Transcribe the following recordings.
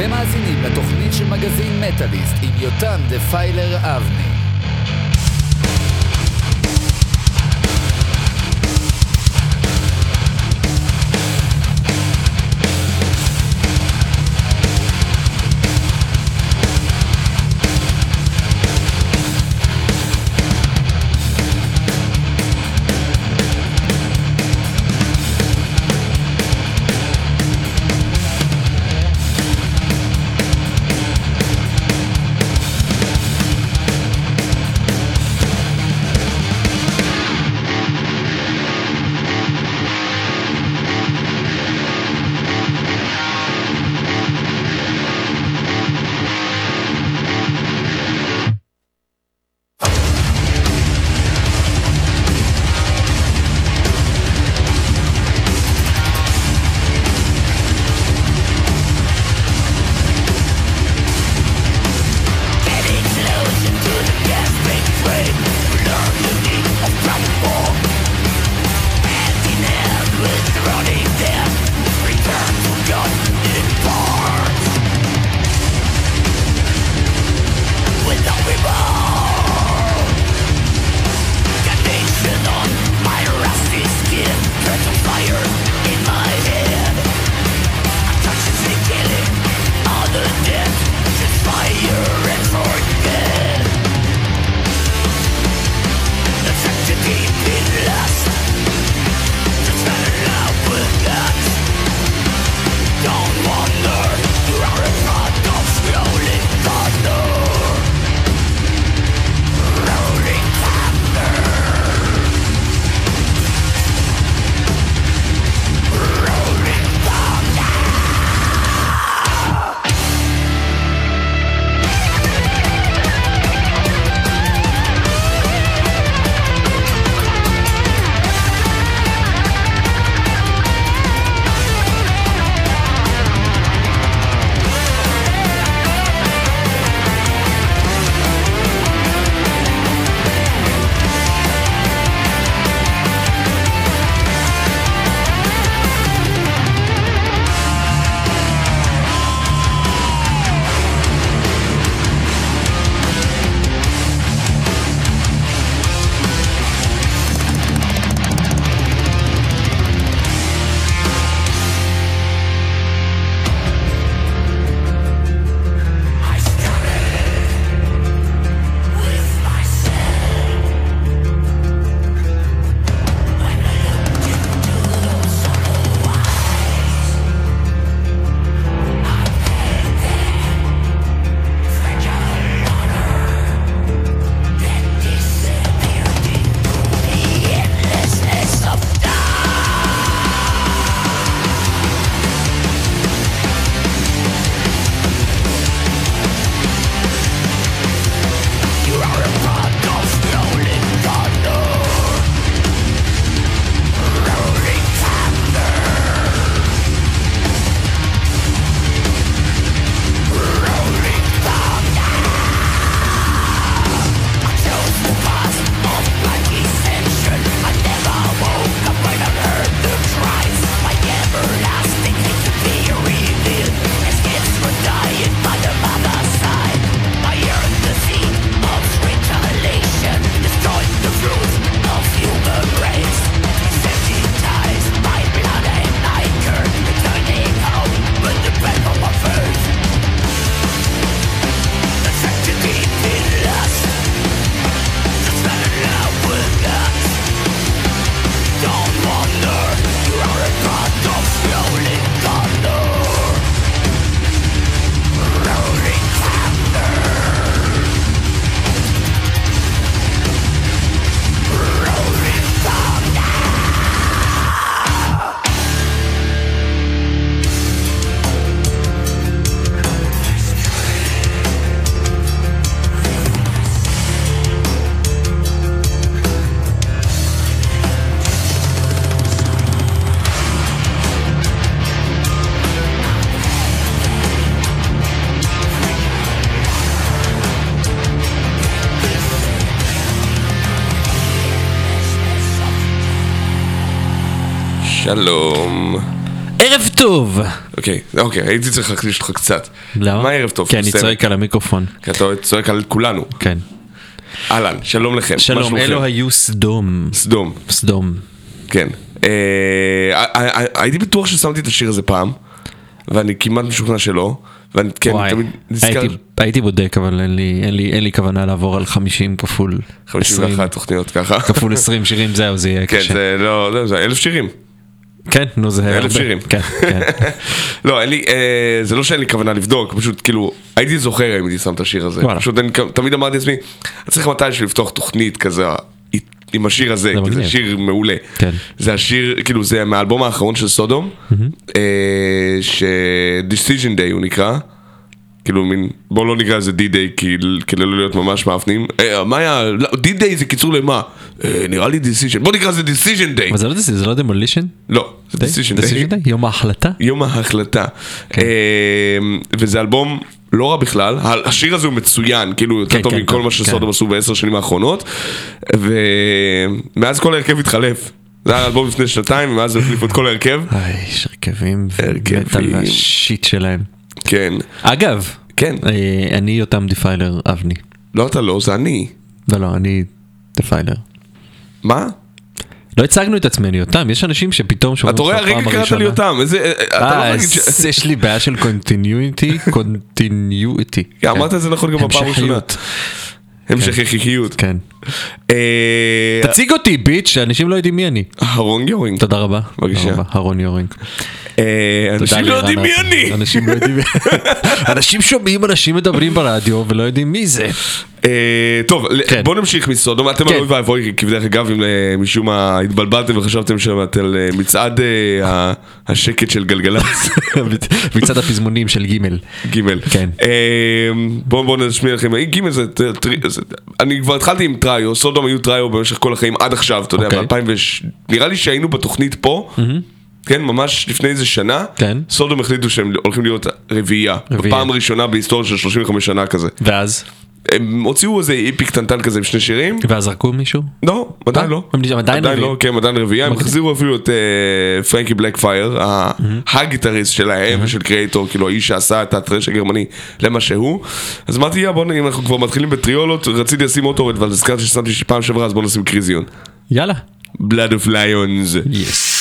אתם מאזינים לתוכנית של מגזין מטאליסט עם יותם דפיילר אבני. שלום. ערב טוב! אוקיי, אוקיי, הייתי צריך להקדיש לך קצת. למה? מה ערב טוב? כי אני. צועק על המיקרופון. כי אתה צועק על כולנו. כן. אהלן, שלום לכם. שלום? אלו היו סדום. סדום, סדום. כן. אה, אה, אה, הייתי בטוח ששמתי את השיר הזה פעם, ואני כמעט משוכנע שלא, ואני כן, וואי, תמיד נזכר... הייתי- הייתי בודק, אבל אין לי- אין לי- אין לי כוונה לעבור על 50 כפול 20. 51 תוכניות ככה. כפול 20 שירים, זהו, זה יהיה כן, קשה. זה לא, לא, זה אלף שירים. כן, נו, זה אלף. שירים. כן, כן. לא, אין לי, אה, זה לא שאין לי כוונה לבדוק, פשוט כאילו, הייתי זוכר אם הייתי שם את השיר הזה. וואלה. פשוט אני תמיד אמרתי לעצמי, אני צריך מתישהו לפתוח תוכנית כזה עם השיר הזה, כי זה. שיר מעולה. כן. זה השיר, כאילו זה מהאלבום האחרון של סודום, אה, ש-Decision Day הוא נקרא. כאילו מין, בוא לא נקרא לזה כי- כדי לא להיות ממש מאפנים. אה, מה היה, לא, D-Day זה קיצור למה? אה, נראה לי Decision, בוא נקרא לזה Decision Day. אבל זה לא זה לא דמולישן? לא, זה Decision Day. יום ההחלטה? יום ההחלטה. כן. אה, וזה אלבום לא רע בכלל, השיר הזה הוא מצוין, כאילו יותר כן, טוב כן, מכל כן, מה שסודום כן. עשו בעשר שנים האחרונות, ומאז כל ההרכב התחלף. זה היה אלבום לפני שנתיים, ומאז החליפו את כל ההרכב. איי, יש הרכבים. ומטאל והשיט שלהם. כן. אגב, כן. אה, אני יותם דיפיילר אבני. לא אתה לא, זה אני. לא, לא, אני דיפיילר. מה? לא הצגנו את עצמנו, יותם, יש אנשים שפתאום שומעים אתה רואה, אותך הרגע פעם קראת הראשונה. לי אותם, איזה... אה, אתה לא אה, ש... יש לי בעיה של continuity, continuity. אמרת את זה נכון גם בפעם הראשונה. המשכיות, המשכיות. כן. אה, תציג אותי, bitch, אנשים לא יודעים מי אני. אהרון גאורינג. תודה רבה. בבקשה. אהרון יורינג. אה, תודה אנשים לא יודעים מי. אני. לא. אנשים שומעים אנשים מדברים ברדיו ולא יודעים מי זה. אה, טוב, כן. בואו נמשיך מסודום, אתם כן. על אוי ואבוי, כי בדרך אגב, אם אה, משום מה התבלבלתם וחשבתם שאתם על אה, מצעד ה- השקט של גלגלצ, מצד הפזמונים של ג' ג', כן. בואו נשמיע לכם, אה, ג' זה, אני כבר התחלתי עם טריו, סודום היו טריו במשך כל החיים עד עכשיו, אתה יודע, אוקיי. ב-2000, נראה לי שהיינו בתוכנית פה. כן, ממש לפני איזה שנה, כן. סודום החליטו שהם הולכים להיות רביעייה, רביעייה. בפעם ראשונה בהיסטוריה של 35 שנה כזה. ואז? הם הוציאו איזה איפי קטנטן כזה עם שני שירים, ואז זרקו מישהו? לא, עדיין אה? לא. הם עדיין רביעי. לא, כן, עדיין רביעייה, הם. החזירו אפילו את אה, פרנקי בלקפייר, ה- הגיטריסט שלהם ושל קריאטור, כאילו האיש שעשה את הטרש הגרמני למה שהוא. אז אמרתי, יא בוא, נ- אם אנחנו כבר מתחילים בטריולות, רציתי לשים אוטורד, אבל הזכרתי ששמתי פעם שעברה, אז בוא נשים קריזיון. יאללה. Blood of Lions. יס.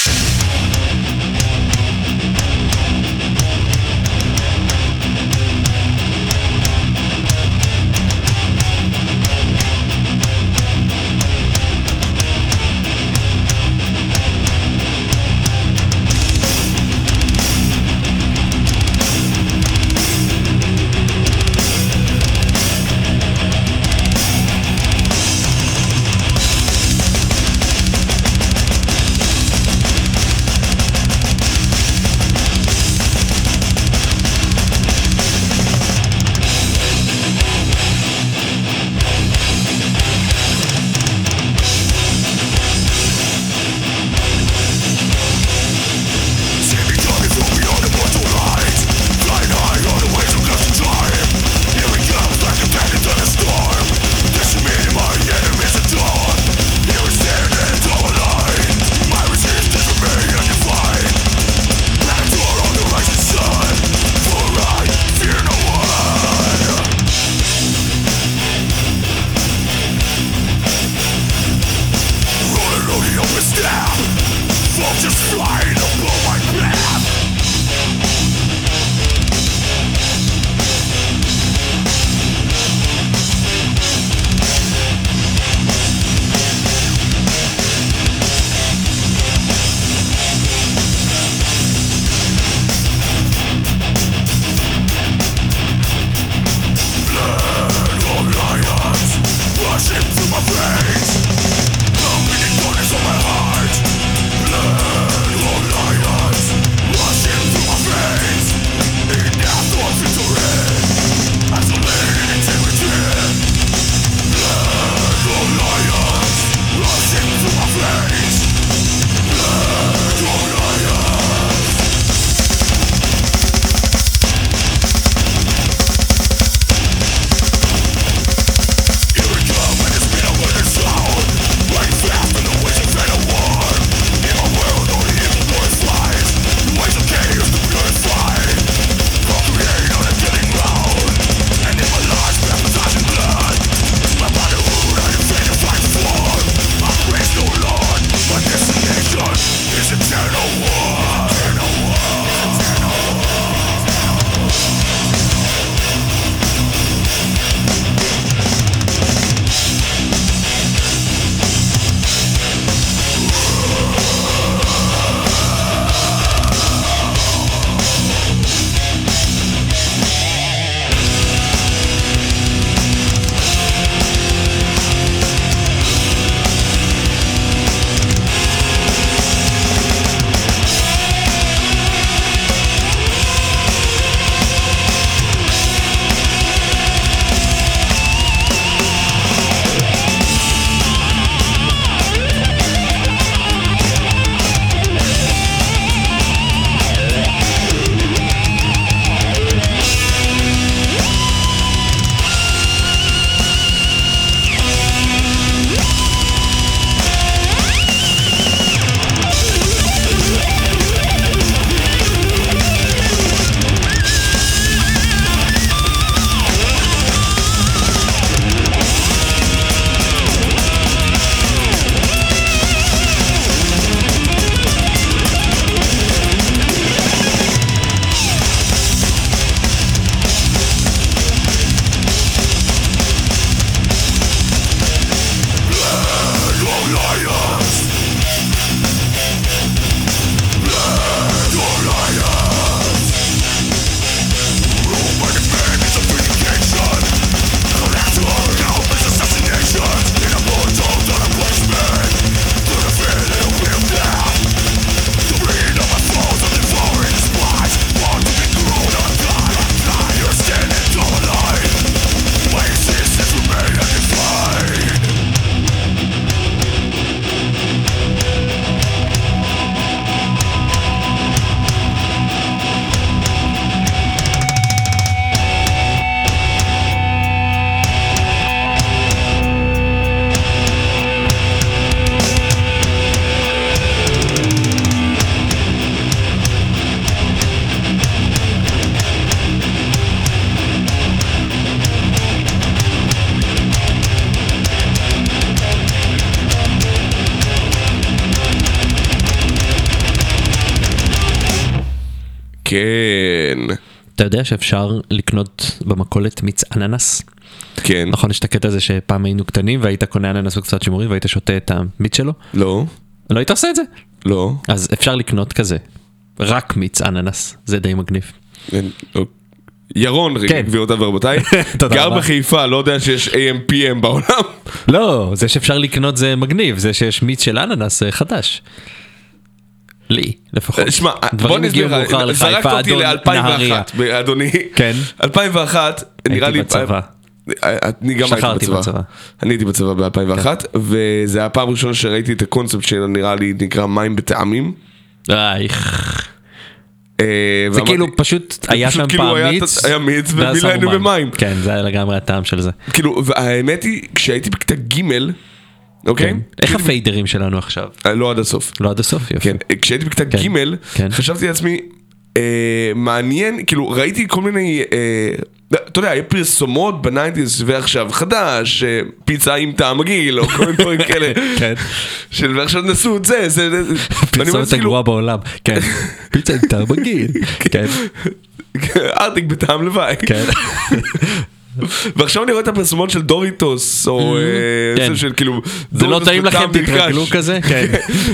יודע שאפשר לקנות במכולת מיץ אננס? כן, נכון, יש את הקטע הזה שפעם היינו קטנים והיית קונה אננס בקצת שימורים והיית שותה את המיץ שלו? לא, לא היית עושה את זה? לא, אז אפשר לקנות כזה. רק מיץ אננס, זה די מגניב. לא. ירון, כן. גבירותיי ורבותיי, גר רבה. בחיפה, לא יודע שיש AM/PM בעולם. לא, זה שאפשר לקנות זה מגניב, זה שיש מיץ של אננס זה חדש. לי, לפחות. שמע, דברים בוא נסביר מאוחר לך, זרקת אותי אדון נהריה. ל-2001, אדוני. כן. 2001, נראה לי... בצבא. אני גם הייתי בצבא. אני הייתי בצבא ב-2001, וזה הפעם הראשונה שראיתי את הקונספט שנראה לי נקרא מים בטעמים. אייך. אה, זה כאילו פשוט היה שם כאילו פעם היה- מיץ, היה מיץ ומילאנו במים. כן, זה היה לגמרי הטעם של זה. כאילו, והאמת היא, כשהייתי בכיתה ג', אוקיי? כן. איך ה faders שלנו עכשיו? אה, לא עד הסוף. לא עד הסוף, יופי. כן, כשהייתי בכיתה כן, ג'. חשבתי לעצמי, אה, מעניין, כאילו ראיתי כל מיני, אה, אתה יודע, היה פרסומות ב nineties ועכשיו חדש, פיצה עם טעם מגעיל, או כל מיני דברים כאלה, כן. של ועכשיו נסו את זה, זה, פרסומת כאילו, הגרועה בעולם. כן. פיצה עם טעם מגעיל. כן. ארטיק בטעם לוואי. כן. ועכשיו אני רואה את הפרסומות של דוריטוס, או אה, כן. של כאילו, זה לא טעים לכם. תתרגלו כזה? כן.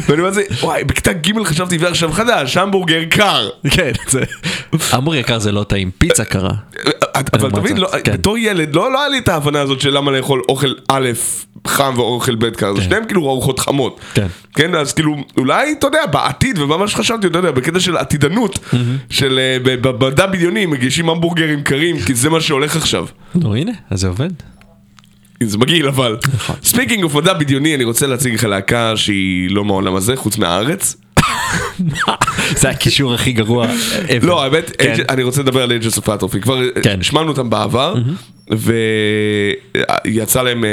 ואני אומר, זה, וואי, בכיתה ג' חשבתי, ועכשיו חדש, המבורגר קר. כן, זה... המבורגר יקר זה לא טעים, פיצה קרה. אבל תמיד, זאת, לא- כן. בתור ילד, לא לא היה לי את ההבנה הזאת של למה לאכול אוכל א' חם ואוכל ב' קר, זה שניהם כאילו ארוחות חמות. כן. כן, אז כאילו, אולי, אתה יודע, בעתיד, וממש חשבתי, אתה יודע, בקטע של עתידנות, של אה, במדע בדיוני, מגישים המבורגרים קרים, כי זה מה שהולך עכשיו. נו הנה, אז זה עובד. זה מגעיל אבל. נכון. speaking of מדע בדיוני, אני רוצה להציג לך להקה שהיא לא מהעולם הזה, חוץ מהארץ. זה הקישור הכי גרוע. לא, האמת, כן. אני רוצה לדבר על of Atrophy, כבר כן. שמענו אותם בעבר, ויצא להם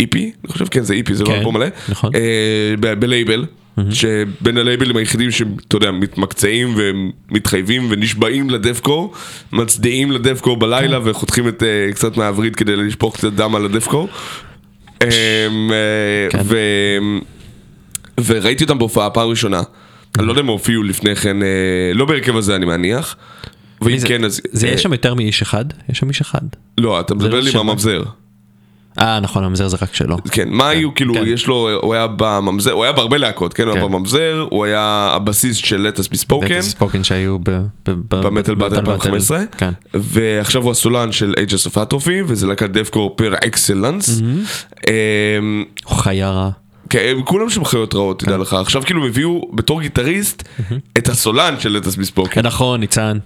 EP, אני חושב, כן, זה EP, זה לא כן, אלבום מלא, נכון. אה, בלייבל, שבין הלייבלים היחידים שאתה יודע, מתמקצעים ומתחייבים ונשבעים לדפקור, מצדיעים לדפקור בלילה. וחותכים את אה, קצת מהווריד כדי לשפוך קצת דם על הדפקור. אה, אה, כן. וראיתי אותם בהופעה פעם ראשונה. אני לא יודע אם הופיעו לפני כן, אה, לא בהרכב הזה אני מניח. ואם כן אז... זה אה, יש שם יותר מאיש אחד? יש שם איש אחד. לא, אתה מדבר לא לי. מהממזר. אה נכון, המזר זה רק שלו. כן, מה היו כאילו, כן. יש לו, הוא היה בממזר, הוא היה בהרבה להקות, כן, הוא היה כן. בממזר, הוא היה הבסיס של Let us be spoken, בטח ספוקן שהיו במטל באט במטל 2015, כן. ועכשיו הוא הסולן של Ages of Atrophy, וזה להקת דפקור פר אקסלנס. הוא חיה רע. כן, הם כולם שם חיות רעות, כן. תדע לך, עכשיו כאילו הם הביאו בתור גיטריסט את הסולן של us be spoken. נכון, ניצן.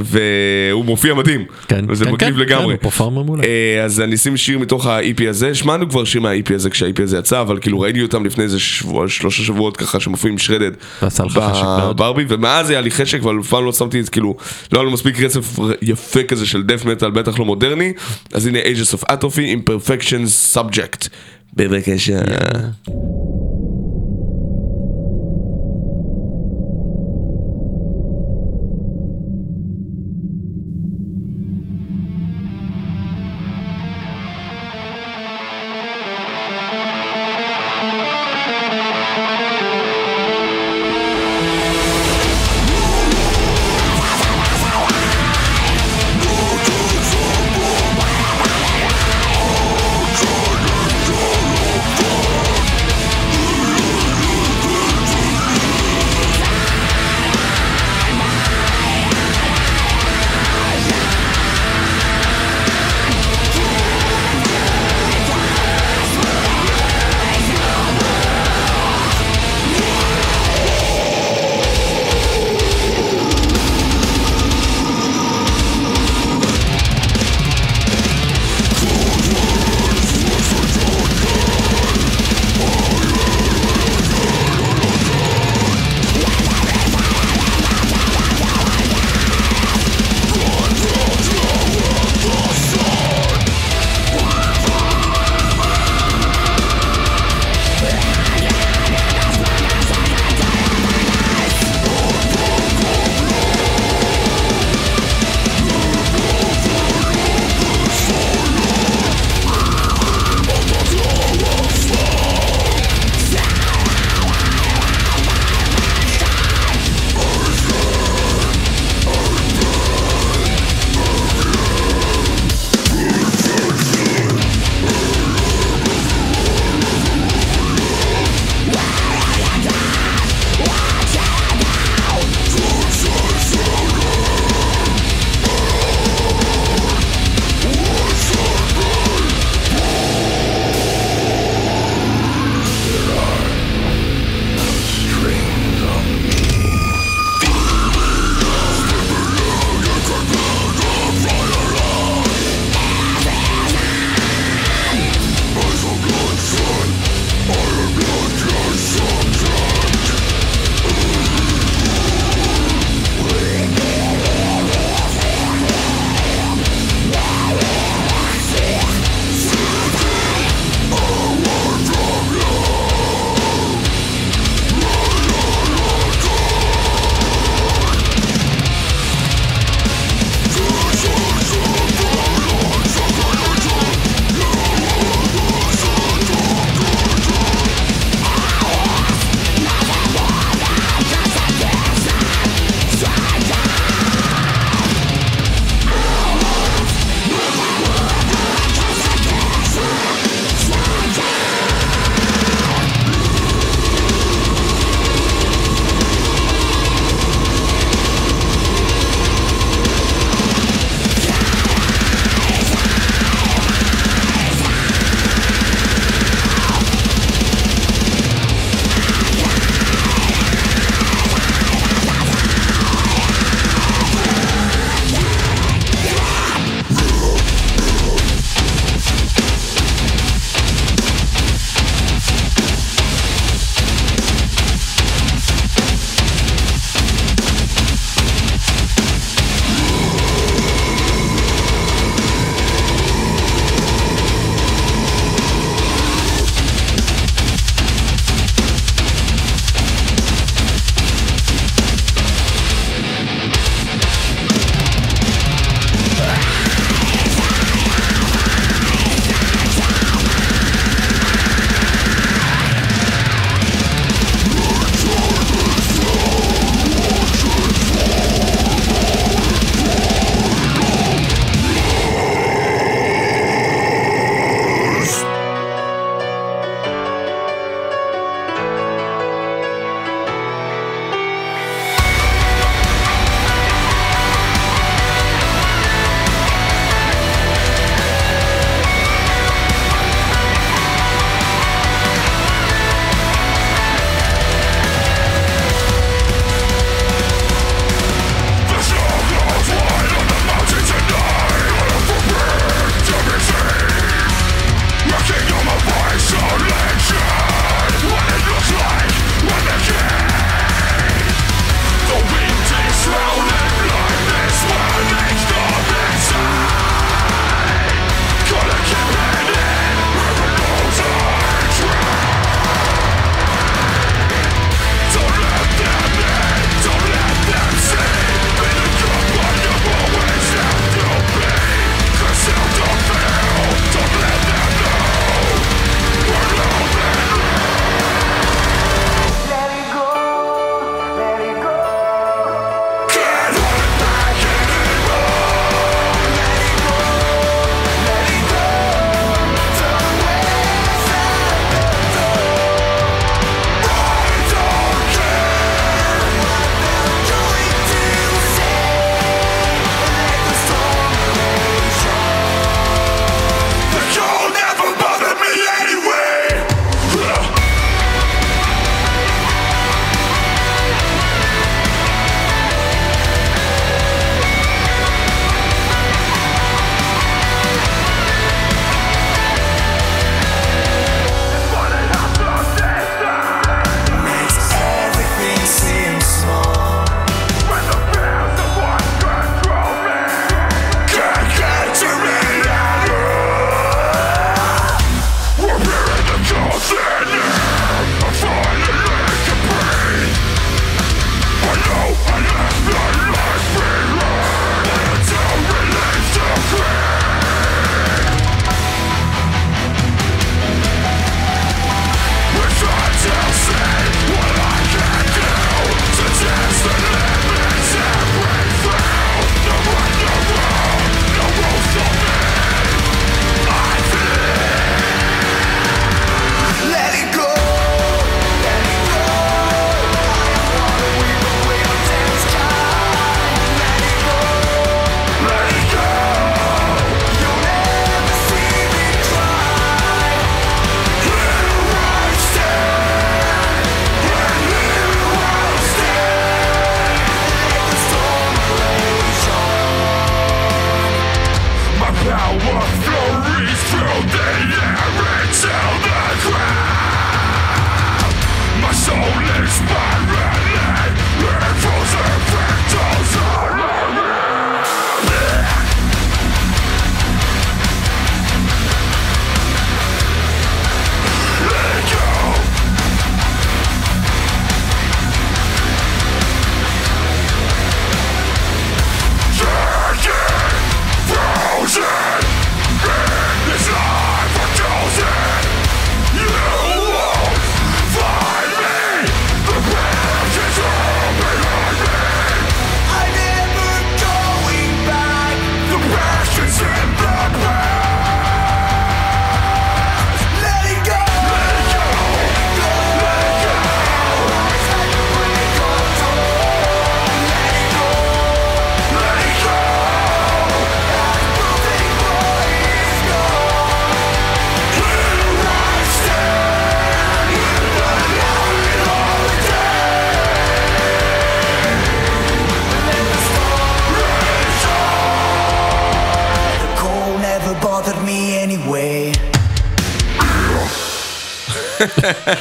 והוא מופיע מדהים, כן, וזה כן, מגניב כן, לגמרי. כן, הוא פרפורמר מעולה. אה, אז אני אשים שיר מתוך ה-EP הזה, שמענו כבר שיר מה-EP הזה כשה-EP הזה יצא, אבל כאילו ראיתי אותם לפני איזה שבוע, שלושה שבועות ככה שמופיעים שרדד ועשה לך חשק מאוד. בברבי, ומאז היה לי חשק, אבל אף פעם לא שמתי כאילו, לא היה לו מספיק רצף יפה כזה של דף מטאל, בטח לא מודרני, אז הנה Ages of Atrophy, Imperfections Subject. בבקשה. Thank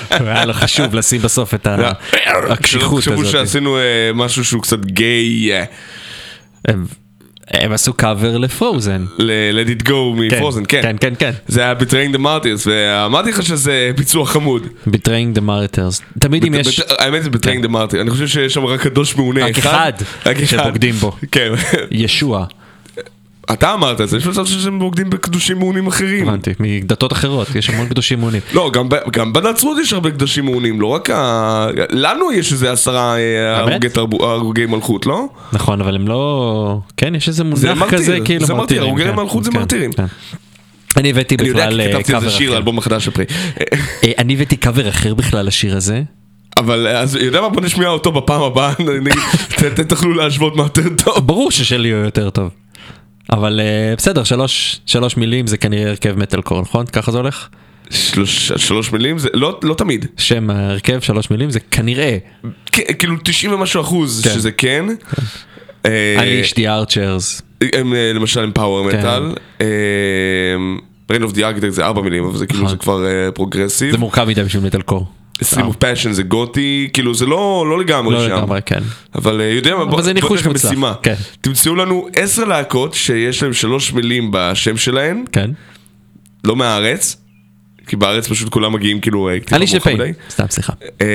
היה לו חשוב לשים בסוף את ה- הקשיחות שלא תחשבו הזאת. שעשינו אה, משהו שהוא קצת גיי, אה, הם- עשו קאבר לפרוזן. ל-Let it go מפרוזן, כן. כן, כן, כן. זה היה Betraying the Martyrs, ואמרתי לך שזה ביצוע חמוד. Betraying the Martyrs. תמיד אם יש האמת זה Betraying the Martyrs, אני חושב שיש שם רק קדוש מעונה. אחד רק אחד. שבוגדים בו. כן. ישוע, אתה אמרת את זה, יש מצב שהם בוגדים בקדושים מעונים אחרים. הבנתי, מדתות אחרות, יש המון קדושים מונים. לא, גם, ב- גם בנצרות יש הרבה קדושים מעונים, לא רק ה... לנו יש איזה עשרה אה? הרוגי, תרבו, הרוגי מלכות, לא? נכון, אבל הם לא... כן, יש איזה זה מונח מרטיר, כזה, כאילו זה מרטיר, הרוגי כן, מלכות זה כן, מרטירים. כן. אני הבאתי אני יודע, בכלל כי אה, כתבתי על קאבר זה שיר, אחר. האלבום החדש של פרי. אה, אני הבאתי קאבר אחר בכלל לשיר הזה. אבל אז, יודע מה, בוא נשמיע אותו בפעם הבאה, תוכלו להשוות מה יותר טוב. ברור ששלי הוא יותר טוב. אבל אה, בסדר, שלוש, שלוש מילים זה כנראה הרכב מטאל קור, נכון? ככה זה הולך? שלוש, שלוש מילים זה לא, לא תמיד. שם ההרכב, שלוש מילים, זה כנראה כן, כאילו 90 ומשהו אחוז כן. שזה כן. אה, Unleash the Archers. הם אה, למשל עם power כן. מטאל. Brain of the Architect זה ארבע מילים, אבל זה כאילו נכון. זה כבר אה, progressive. זה מורכב מדי בשביל metalcore. Stream of Passion זה גותי, כאילו זה לא לא לגמרי לא שם. לגמרי, כן. אבל אה, יודע מה, בוא זה נלך מוצלח, משימה. כן. תמצאו לנו עשר להקות שיש להם שלוש מילים בשם שלהן, כן. לא מהארץ. כי בארץ פשוט כולם מגיעים כאילו אה, אליש מאוחר לפיין. מדי. סתם, סליחה. אה,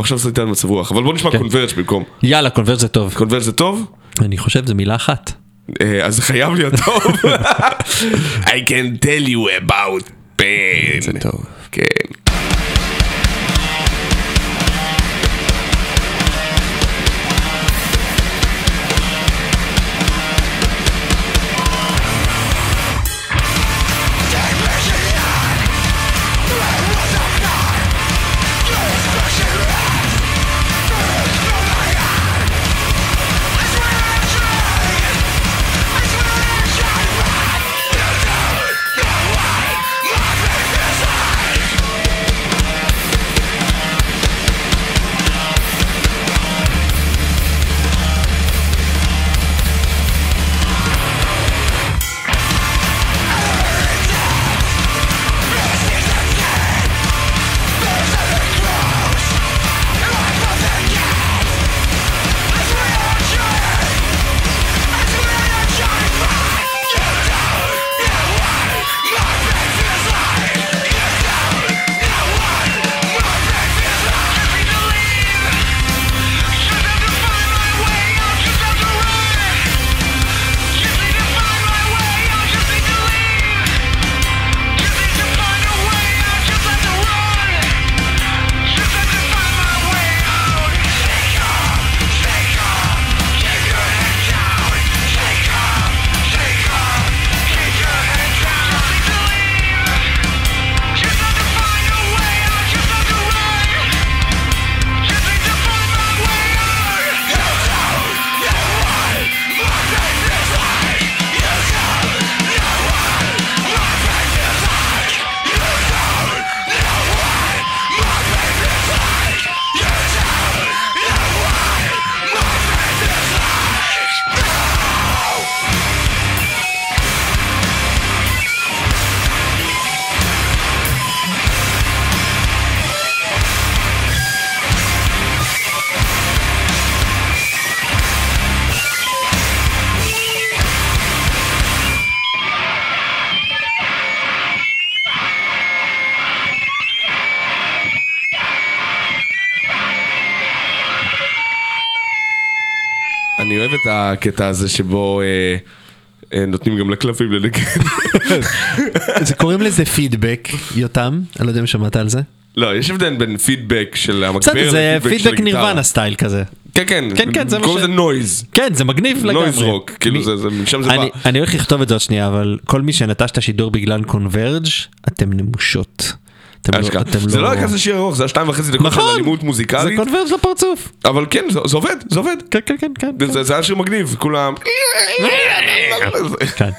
עכשיו עשיתי על מצב רוח, אבל בוא נשמע כן. קונברג' במקום. יאללה, קונברט זה טוב. קונברג' זה טוב? אני חושב זה מילה אחת. אז זה חייב להיות טוב. I can tell you about pain. זה טוב. כן. הקטע הזה שבו אה, אה, נותנים גם לכלבים לנגן. זה קוראים לזה פידבק, יותם, אני לא יודע אם שמעת על זה. לא, יש הבדל בין פידבק של בסדר, זה לפידבק של פידבק הגיטרה. נירוונה style כזה. כן, כן, כן, כן, זה מה קוראים ש- לזה noise. כן, זה מגניב לגמרי. noise rock, כאילו זה, זה, משם זה בא. אני הולך לכתוב את זה עוד שנייה, אבל כל מי שנטש את השידור בגלל קונברג', אתם נמושות. אתם לא. אתם זה לא היה כזה שיר ארוך, זה היה שתיים וחצי דקות של נכון, אלימות זה מוזיקלית, קונברג' לפרצוף. אבל כן, זה זה עובד, זה עובד. כן, כן, כן, כן. זה זה היה שיר מגניב, כולם... כן.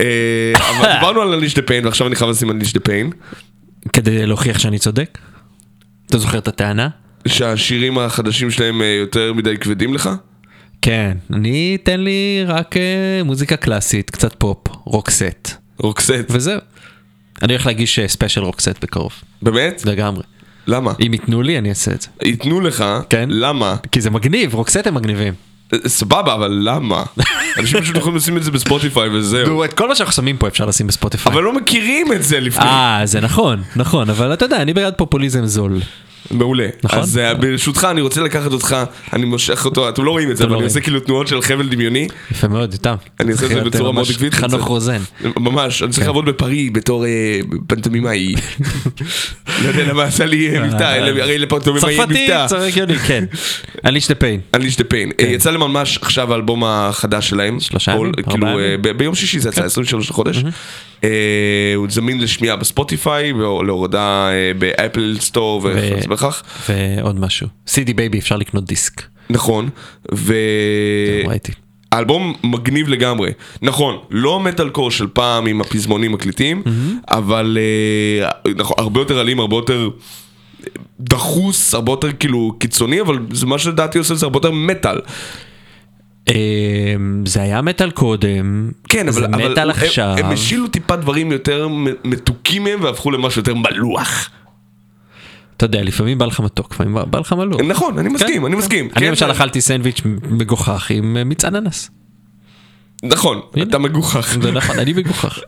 אה, אבל דיברנו על Unleash the Pain ועכשיו אני חייב לשים Unleash the Pain. כדי להוכיח שאני צודק. אתה זוכר את הטענה? שהשירים החדשים שלהם אה, יותר מדי כבדים לך? כן, אני, תן לי רק אה, מוזיקה קלאסית, קצת פופ, רוקסט, רוקסט. וזהו. אני הולך להגיש special רוקסט בקרוב, באמת? לגמרי. למה? אם ייתנו לי אני אעשה את זה. ייתנו לך, כן. למה? כי זה מגניב, רוקסט הם מגניבים. סבבה, אבל למה? אנשים פשוט יכולים לשים את זה בספוטיפיי וזהו. את כל מה שאנחנו שמים פה אפשר לשים בספוטיפיי. אבל לא מכירים את זה לפני. אה, זה נכון, נכון, אבל אתה יודע, אני בעד פופוליזם זול. מעולה. נכון? אז אה, ברשותך אני רוצה לקחת אותך, אני מושך אותך, אתם לא רואים את זה, אתם אבל לא אני עושה. כאילו תנועות של חבל דמיוני. יפה מאוד, יותם. אני אעשה את זה להיות, בצורה מאוד עקבית. חנוך רוזן. ממש, אני צריך כן. לעבוד בפריז בתור אה, פנטומימאי. לא יודע למה עשה לי אה, מבטא, הרי לפנטומימאי אין צרפתי, מבטא. צריך הגיוני, כן. Unleash the pain. Unleash the Pain. אה, יצא ממש עכשיו האלבום החדש שלהם. כן. שלושה ימים? כאילו, ארבעה ימים? כן. ביום שישי זה יצא, 23 לחודש. אה, הוא זמין לשמיעה בספוטיפיי, ולהורדה אה, באפל סטור וכיוצא בכך. ועוד משהו. CD Baby אפשר לקנות דיסק. נכון. ו... האלבום מגניב לגמרי. נכון, לא מטאל קור של פעם עם הפזמונים מקליטים, אבל אה, נכון, הרבה יותר אלים, הרבה יותר דחוס, הרבה יותר כאילו קיצוני, אבל זה מה שלדעתי עושה זה הרבה יותר מטאל. אמ, זה היה מטאל קודם, כן, אבל, זה אבל מטאל הם- עכשיו. הם השילו טיפה דברים יותר מתוקים מהם והפכו למשהו יותר מלוח. אתה יודע, לפעמים בא לך מתוק, לפעמים בא- לך מלוך. נכון, אני מסכים, אני מסכים. אני כן, למשל זה- אכלתי סנדוויץ' מגוחך עם אה, מיץ אננס. נכון. אתה מגוחך. זה נכון, אני מגוחך.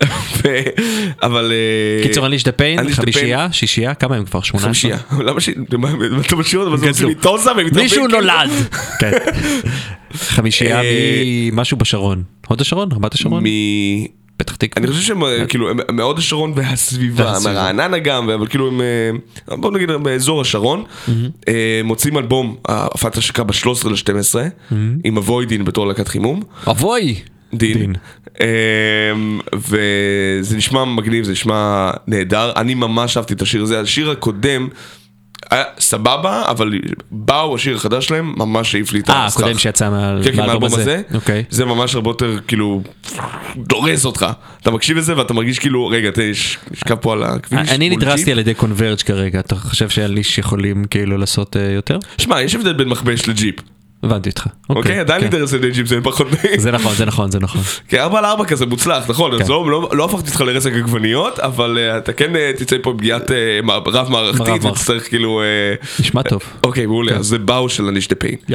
אבל... אה, קיצור, Unleash the חמישייה, שישייה, כמה הם כבר? שמונה? חמישייה. למה ש... מה, אתה משאיר אותם? אז. עושים לי טוזה מתרבים מישהו כאילו. נולד. כן. חמישייה אה, ממשהו בשרון. הוד השרון? רמת השרון? פתח תקווה. אני חושב שהם אה, כאילו הם מהוד השרון והסביבה. מרעננה גם, אבל כאילו הם, בוא נגיד באזור השרון, אה, מוצאים אלבום, הפת השקה ב-13 ל-12, עם הווידין בתור להקת חימום. אבוי! דין. דין. אמ, וזה נשמע מגניב, זה נשמע נהדר. אני ממש אהבתי את השיר הזה. השיר הקודם היה סבבה, אבל באו, השיר החדש שלהם, ממש העיף לי את אה, הסכך. הקודם שיצא כן, כן, מהאלבום הזה. הזה. אוקיי. זה ממש הרבה יותר כאילו דורס אותך. אתה מקשיב לזה ואתה מרגיש כאילו, רגע, יש קו פה על הכביש. אני נדרסתי. על ידי קונברג' כרגע, אתה חושב ש Unleash יכולים כאילו לעשות אה, יותר? שמע, יש הבדל בין מכבש לג'יפ. הבנתי אותך. אוקיי? עדיין כן. ידי ג'יפ, זה פחות... זה נכון, זה נכון, זה נכון. כי 4 על 4 כזה מוצלח, נכון, כן. אז לא, לא, הפכתי אותך לרסק עגבניות, אבל אה, אתה כן אה, תצא פה פגיעת אה, רב מערכתית, ותצטרך כאילו... אה, נשמע טוב. אוקיי, מעולה, אז זה באו של Unleash the pain.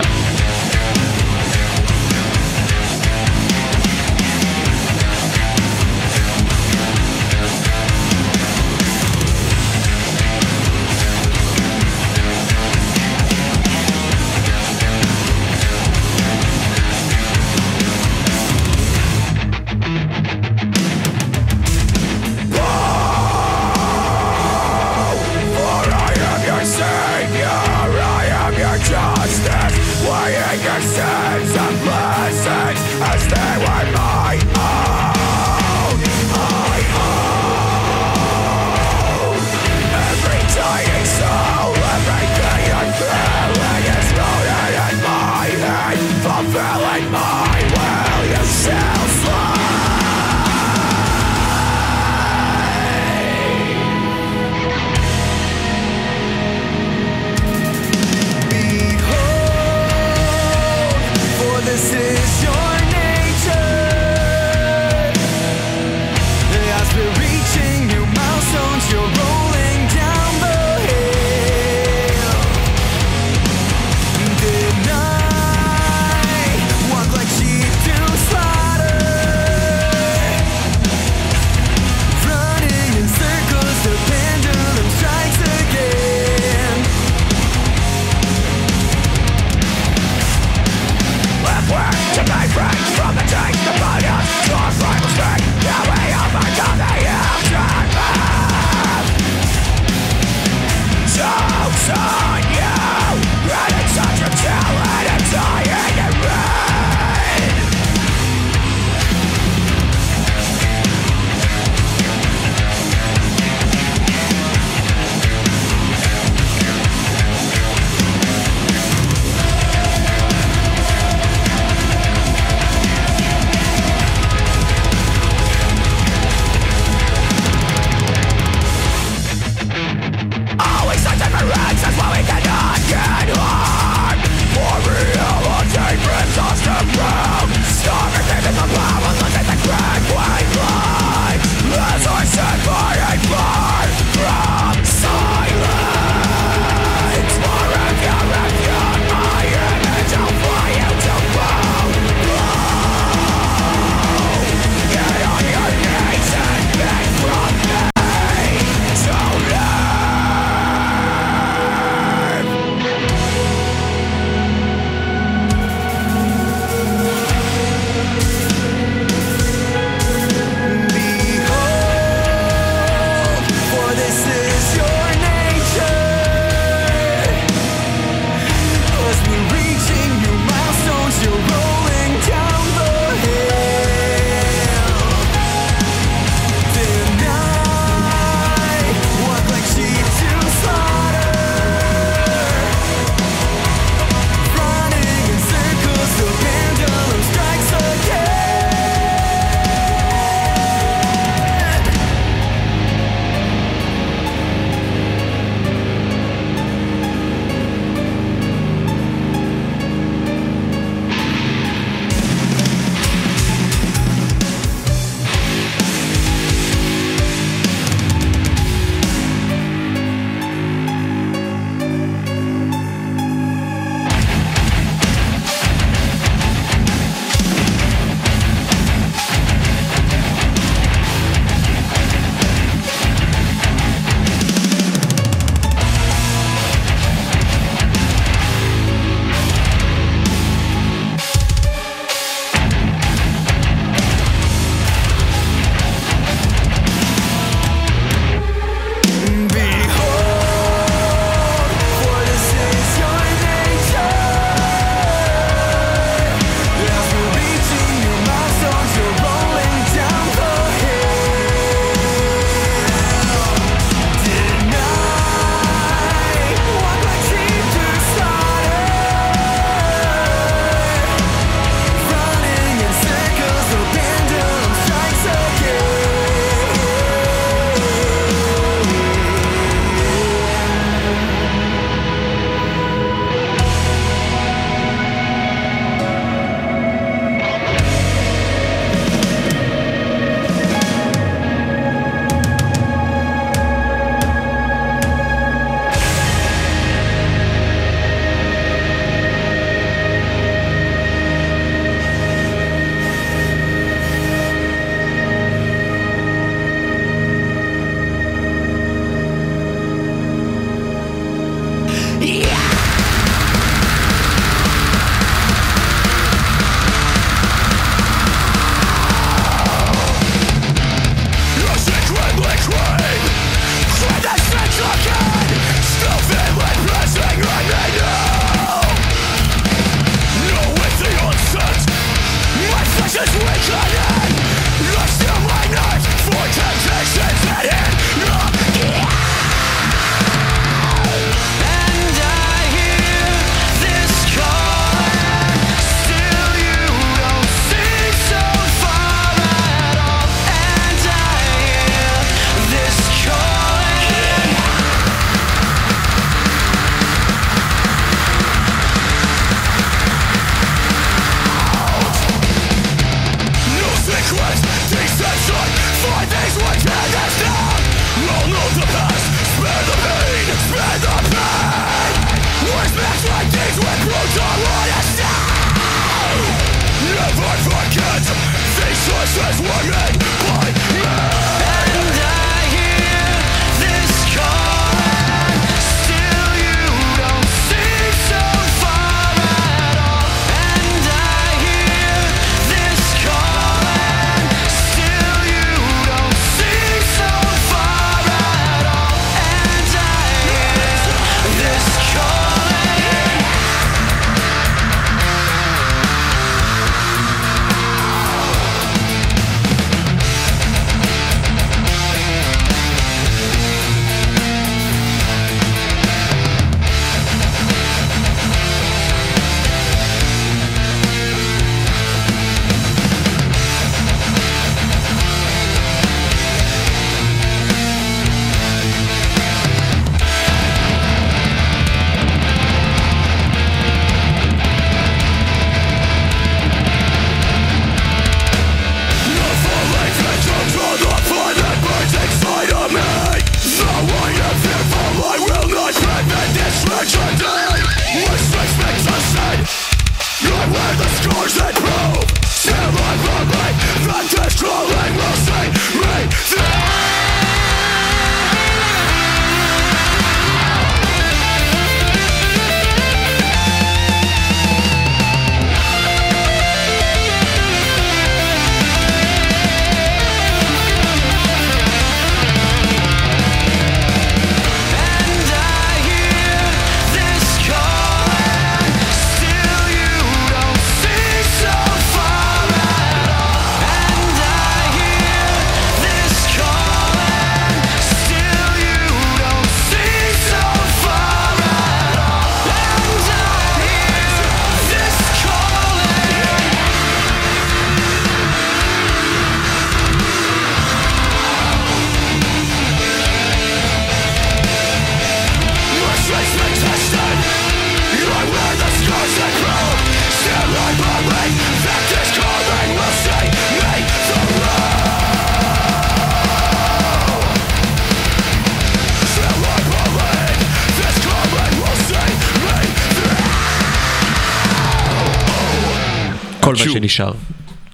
שנשאר.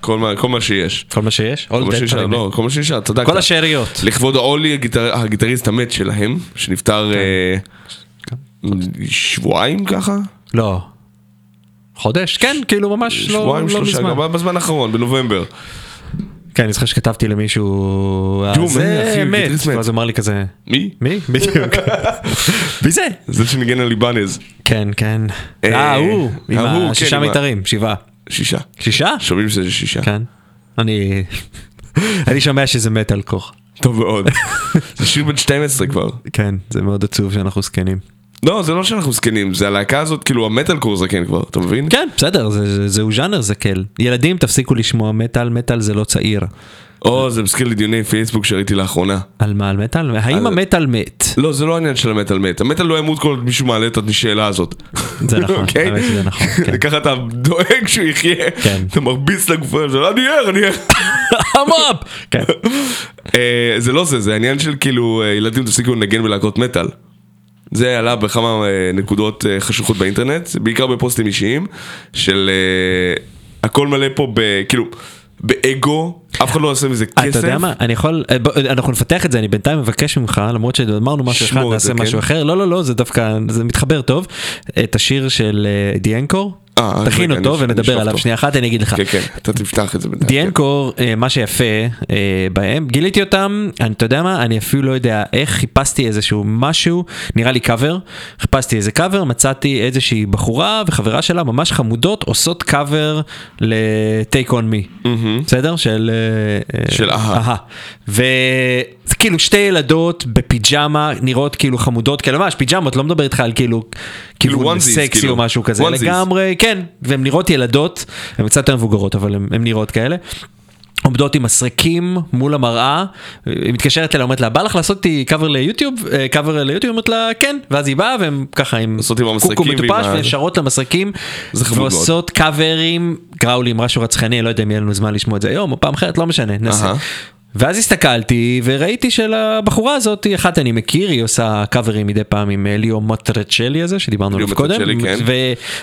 כל מה- כל מה שיש. כל מה שיש? כל מה שנשאר, לא, כל מה שנשאר, צדקת. כל השאריות. לכבוד אולי הגיטר- הגיטריסט המת שלהם, שנפטר אה, שבועיים ככה? לא. חודש? כן, כאילו ממש לא שבועיים לא שלושה, מזמן. גם בזמן האחרון, בנובמבר. כן, אני זוכר שכתבתי למישהו, "אה, זה מת, גיטריסט מת." ואז הוא אמר לי כזה, מי? מי? בדיוק. מי זה? זה שניגן על ליבנז. כן, כן. אה, אה, הוא, עם כן, השישה מיתרים, שבעה. שישה. שישה? שומעים שזה שישה. כן. אני... אני שומע שזה מטאל כוך. טוב מאוד. זה שיר בן 12 כבר. כן, זה מאוד עצוב שאנחנו זקנים. לא, זה לא שאנחנו זקנים, זה הלהקה הזאת, כאילו המטאל קור זקן כבר, אתה מבין? כן, בסדר, זה- זה- זהו ז'אנר זקל. ילדים, תפסיקו לשמוע מטאל, מטאל זה לא צעיר. או, זה מזכיר לי דיוני פייסבוק שראיתי לאחרונה. על מה, על מטאל? האם המטאל מת? לא, זה לא העניין של המטאל מת. המטאל לא ימות כל עוד מישהו מעלה את השאלה הזאת. זה נכון, אוקיי? האמת שזה נכון, כן. ככה אתה דואג שהוא יחיה, כן. אתה מרביץ לגופה שלו, אני ער, אני ער. כן. אה, זה לא זה, זה העניין של כאילו אה, ילדים תפסיקו לנגן בלהקות מטאל. זה עלה בכמה אה, נקודות חשוכות באינטרנט, בעיקר בפוסטים אישיים, של הכל מלא פה. כאילו, באגו, אף אחד לא עושה מזה אתה כסף. יודע מה, אני יכול, אה, אנחנו נפתח את זה, אני בינתיים מבקש ממך, למרות שאמרנו משהו אחד, נעשה משהו כן. אחר, לא, לא, לא, זה דווקא, זה מתחבר טוב, את השיר של אה, תכין רגע, אותו אני- אני ונדבר עליו אותו. שנייה אחת, אני אגיד לך. כן, כן, אתה תפתח את זה בינתיים. די אנקור, אה, מה שיפה אה, בהם, גיליתי אותם, אני- אתה יודע מה, אני אפילו לא יודע איך, חיפשתי איזשהו משהו, נראה לי קאבר, חיפשתי איזה קאבר, מצאתי איזושהי בחורה וחברה שלה, ממש חמודות, עושות קאבר ל-Take on me, בסדר? של... אה, אה, של אהה. כאילו שתי ילדות בפיג'מה, נראות כאילו חמודות, כאילו ממש פיג'מות, לא מדבר איתך על כאילו... onesies, סקסי כאילו. או משהו כזה, onesies. לגמרי, כן, והן נראות ילדות, הן קצת יותר מבוגרות, אבל הן נראות כאלה. עומדות עם מסרקים מול המראה, היא מתקשרת אליה, אומרת לה, בא לך לעשות איתי קאבר ליוטיוב? אה, קאבר ליוטיוב? אומרת לה, כן, ואז היא באה והם ככה עם קוקו מטופש למסרקים, זה חמוד מאוד. ועושות קאברים, גראולים, משהו רצחני, לא יודע אם יהיה לנו זמן לשמוע את זה היום או פעם אחרת, לא משנה, נעשה. ואז הסתכלתי וראיתי שלבחורה הזאת, אחת אני מכיר, היא עושה קאברים מדי פעם עם אה, ליאו מוטרצ'לי הזה, שדיברנו עליו קודם. כן.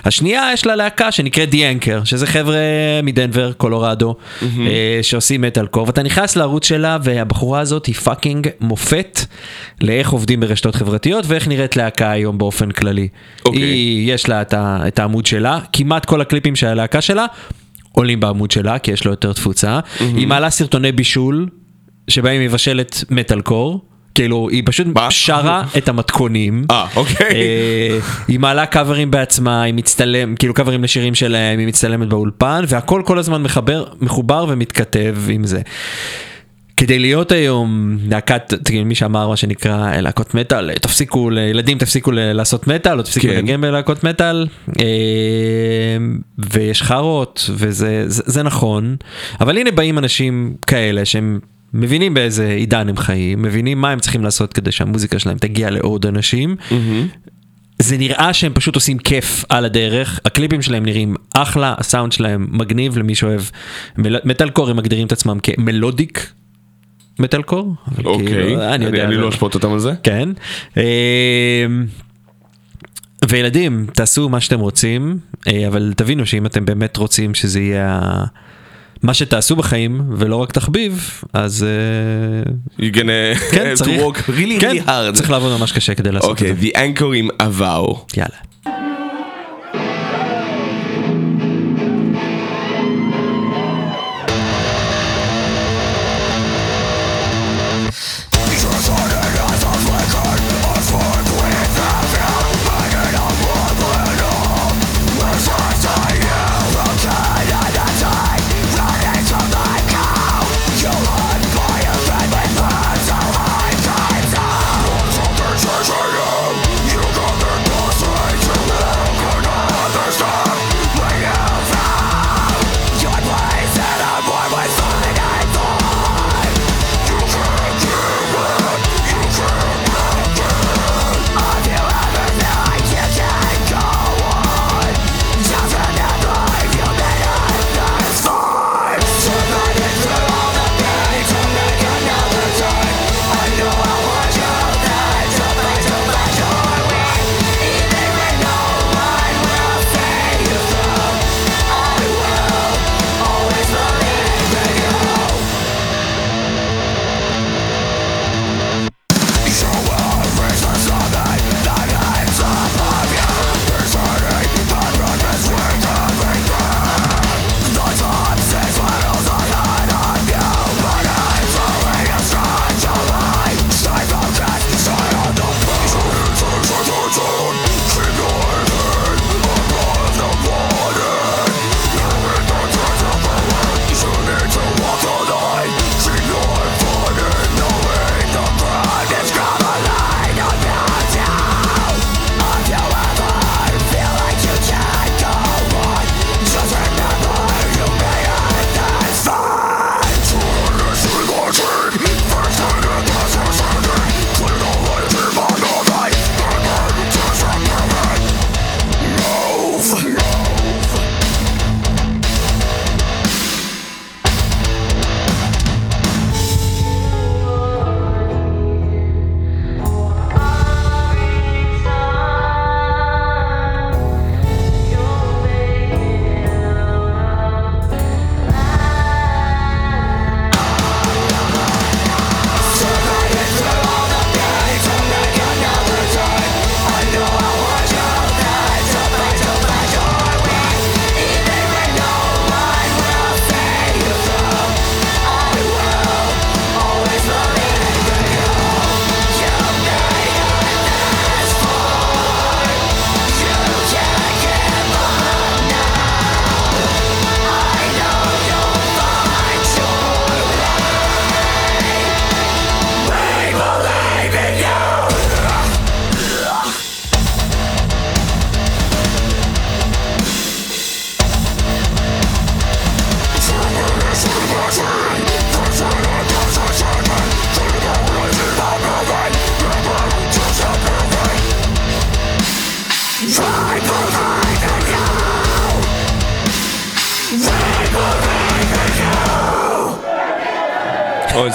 והשנייה יש לה להקה שנקראת The Anchor, שזה חבר'ה מדנבר, קולורדו, אה, שעושים מטאל קור, ואתה נכנס לערוץ שלה והבחורה הזאת היא fucking מופת לאיך עובדים ברשתות חברתיות ואיך נראית להקה היום באופן כללי. אוקיי. היא, יש לה את, ה, את העמוד שלה, כמעט כל הקליפים של הלהקה שלה. עולים בעמוד שלה כי יש לו יותר תפוצה, היא מעלה סרטוני בישול שבהם היא מבשלת מטאל קור, כאילו היא פשוט מה? שרה את המתכונים. אה, אוקיי. אה, היא מעלה קאברים בעצמה, היא מצטלם, כאילו קאברים לשירים שלהם, היא מצטלמת באולפן, והכל כל הזמן מחבר, מחובר ומתכתב עם זה. כדי להיות היום להקת, כאילו, מי שאמר מה שנקרא להקות מטאל, תפסיקו, ילדים תפסיקו לעשות מטאל, או תפסיקו כן. לנגן בלהקות מטאל, אה, ויש חארות, וזה זה, זה נכון, אבל הנה באים אנשים כאלה שהם מבינים באיזה עידן הם חיים, מבינים מה הם צריכים לעשות כדי שהמוזיקה שלהם תגיע לעוד אנשים. זה נראה שהם פשוט עושים כיף על הדרך, הקליפים שלהם נראים אחלה, הסאונד שלהם מגניב למי שאוהב מל- מטאל קור, הם מגדירים את עצמם כמלודיק מטאל קור. אוקיי, כאילו, אני יודע, אני זה- לא אשפוט אותם על זה. כן. אמ, וילדים, תעשו מה שאתם רוצים, אה, אבל תבינו שאם אתם באמת רוצים שזה יהיה מה שתעשו בחיים ולא רק תחביב, אז אה, You're gonna כן, have to צריך, work really כן, really hard. צריך לעבוד ממש קשה כדי לעשות אוקיי, את זה. The Anchor עם עבר. יאללה.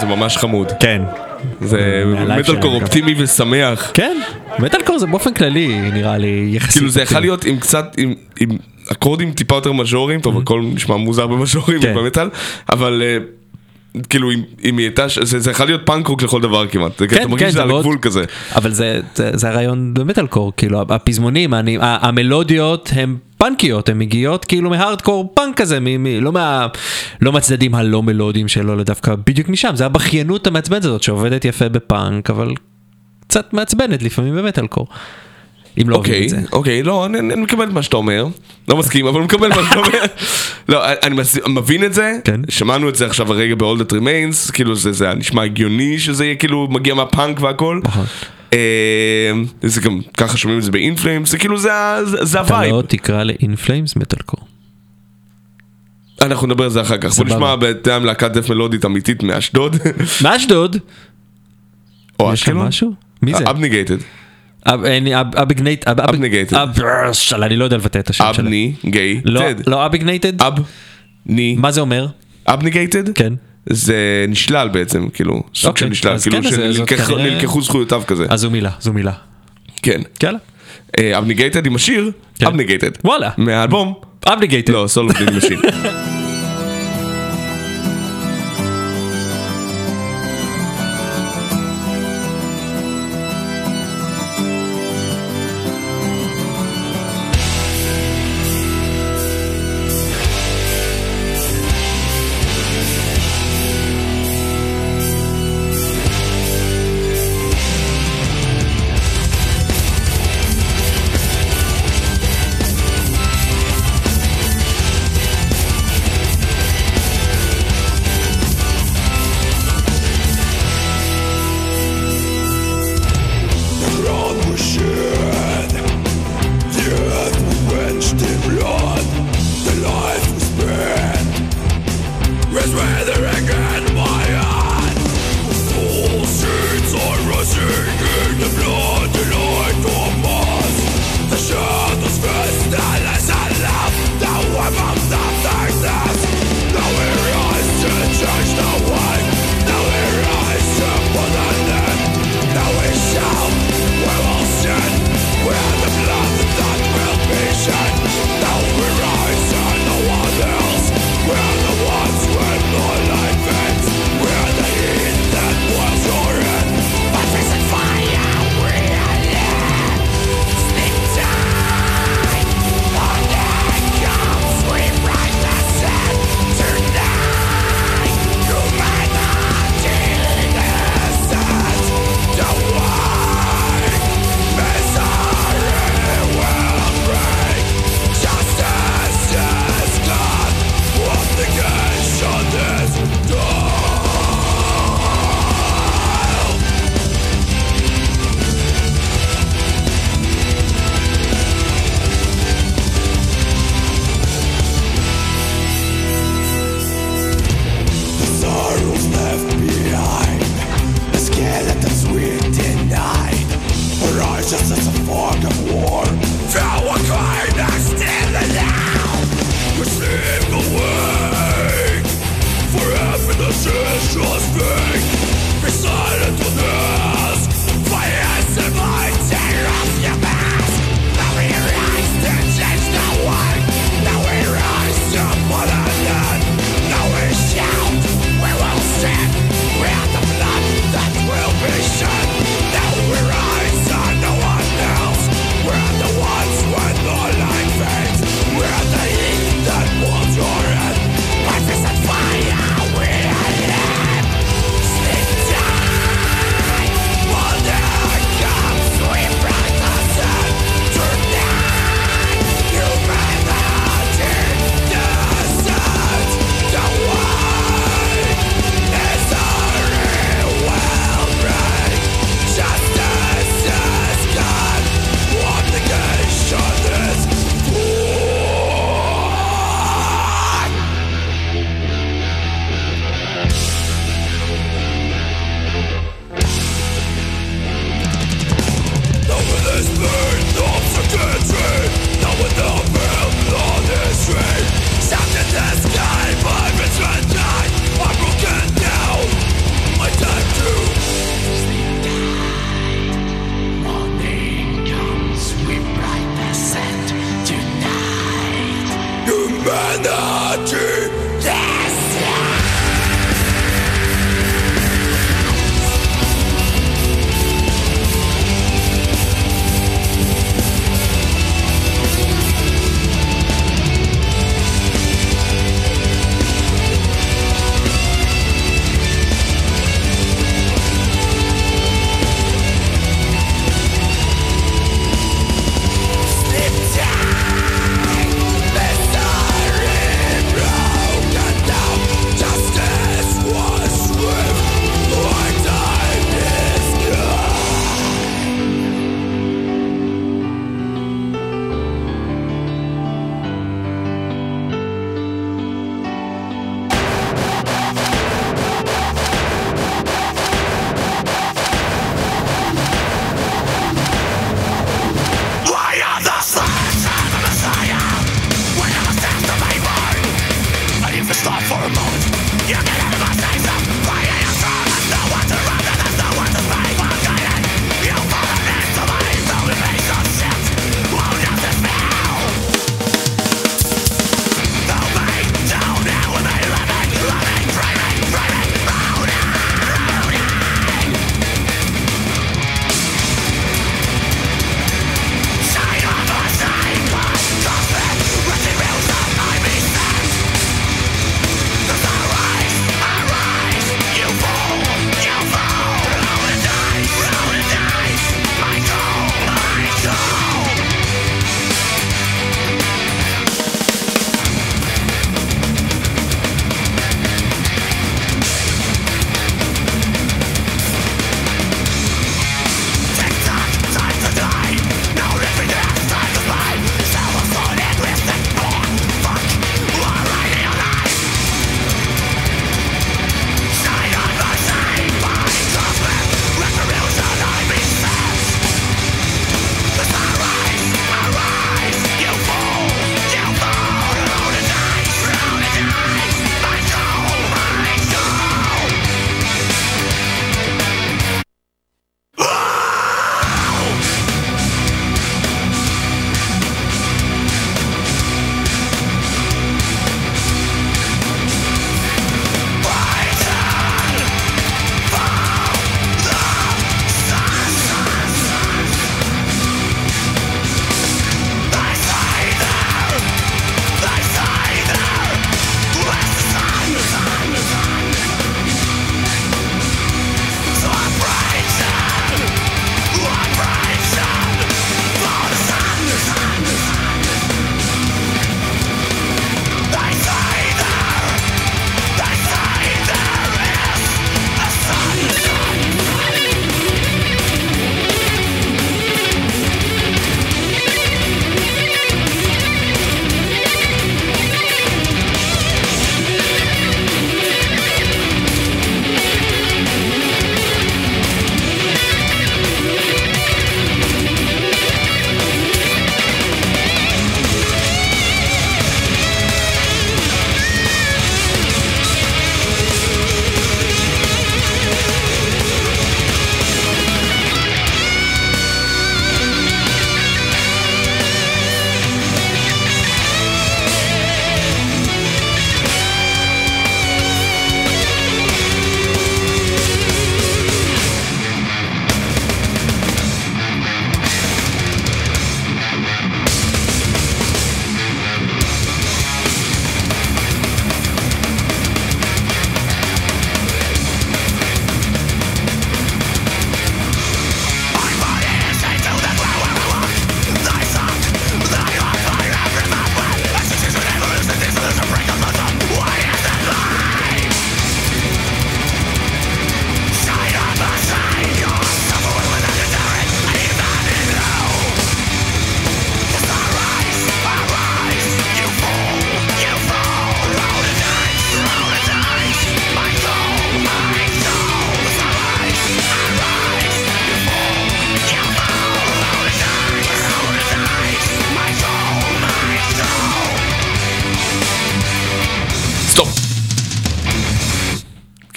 זה ממש חמוד. כן. זה מטאלקור. אופטימי ושמח. כן, מטאלקור זה באופן כללי נראה לי יחסית. כאילו זה יכול. להיות עם קצת, עם, עם אקורדים טיפה יותר מז'וריים, טוב הכל נשמע מוזר במז'וריים כן. במטאל, אבל אה, כאילו אם היא הייתה, זה זה יכול להיות פאנק רוק לכל דבר כמעט, כן, אתה מרגיש שזה על הגבול כזה. אבל זה, זה, זה הרעיון במטאלקור, כאילו הפזמונים, המלודיות הן פאנקיות, הן מגיעות כאילו מהארדקור פאנק כזה, מ, מ, לא, מה, לא מהצדדים הלא מלודיים שלו, אלא דווקא בדיוק משם, זה הבכיינות המעצבנת הזאת שעובדת יפה בפאנק, אבל קצת מעצבנת לפעמים במטאלקור. אם לא אוהבים אוקיי, את זה. אוקיי, לא, אני אני מקבל את מה שאתה אומר, לא מסכים, אבל מקבל מה שאתה אומר. לא, אני מס- מבין את זה, כן. שמענו את זה עכשיו הרגע ב-All That Remains, כאילו זה נשמע הגיוני שזה יהיה כאילו מגיע מהפאנק והכל. נכון. אה, זה גם, ככה שומעים את זה ב In Flames, זה כאילו זה ה- זה- זה אתה ה vibe. לא תקרא ל In Flames מטאלקור. אנחנו נדבר על זה אחר כך. בוא. נשמע בטעם להקת דת' מלודית אמיתית מאשדוד. מאשדוד? או יש שם אשקלון. משהו? מי זה? Abnegated. אב- אין- אב- Abnegate... אב- אב- Abnegated. אב- של- אני לא יודע לבטא את השם שלהם. אבני, גיי, לא. לא Abnegated? אב, ני, מה זה אומר? Abnegated? כן. זה נשלל בעצם, כאילו, סוג אוקיי, של נשלל, כאילו כן, שנלקחו כנראה- זכויותיו כזה. אז זו מילה, זו מילה. כן. יאללה. Abnegated עם השיר, כן. Abnegated. וואלה. מהאלבום, Abnegated. לא, סולו בלי משין.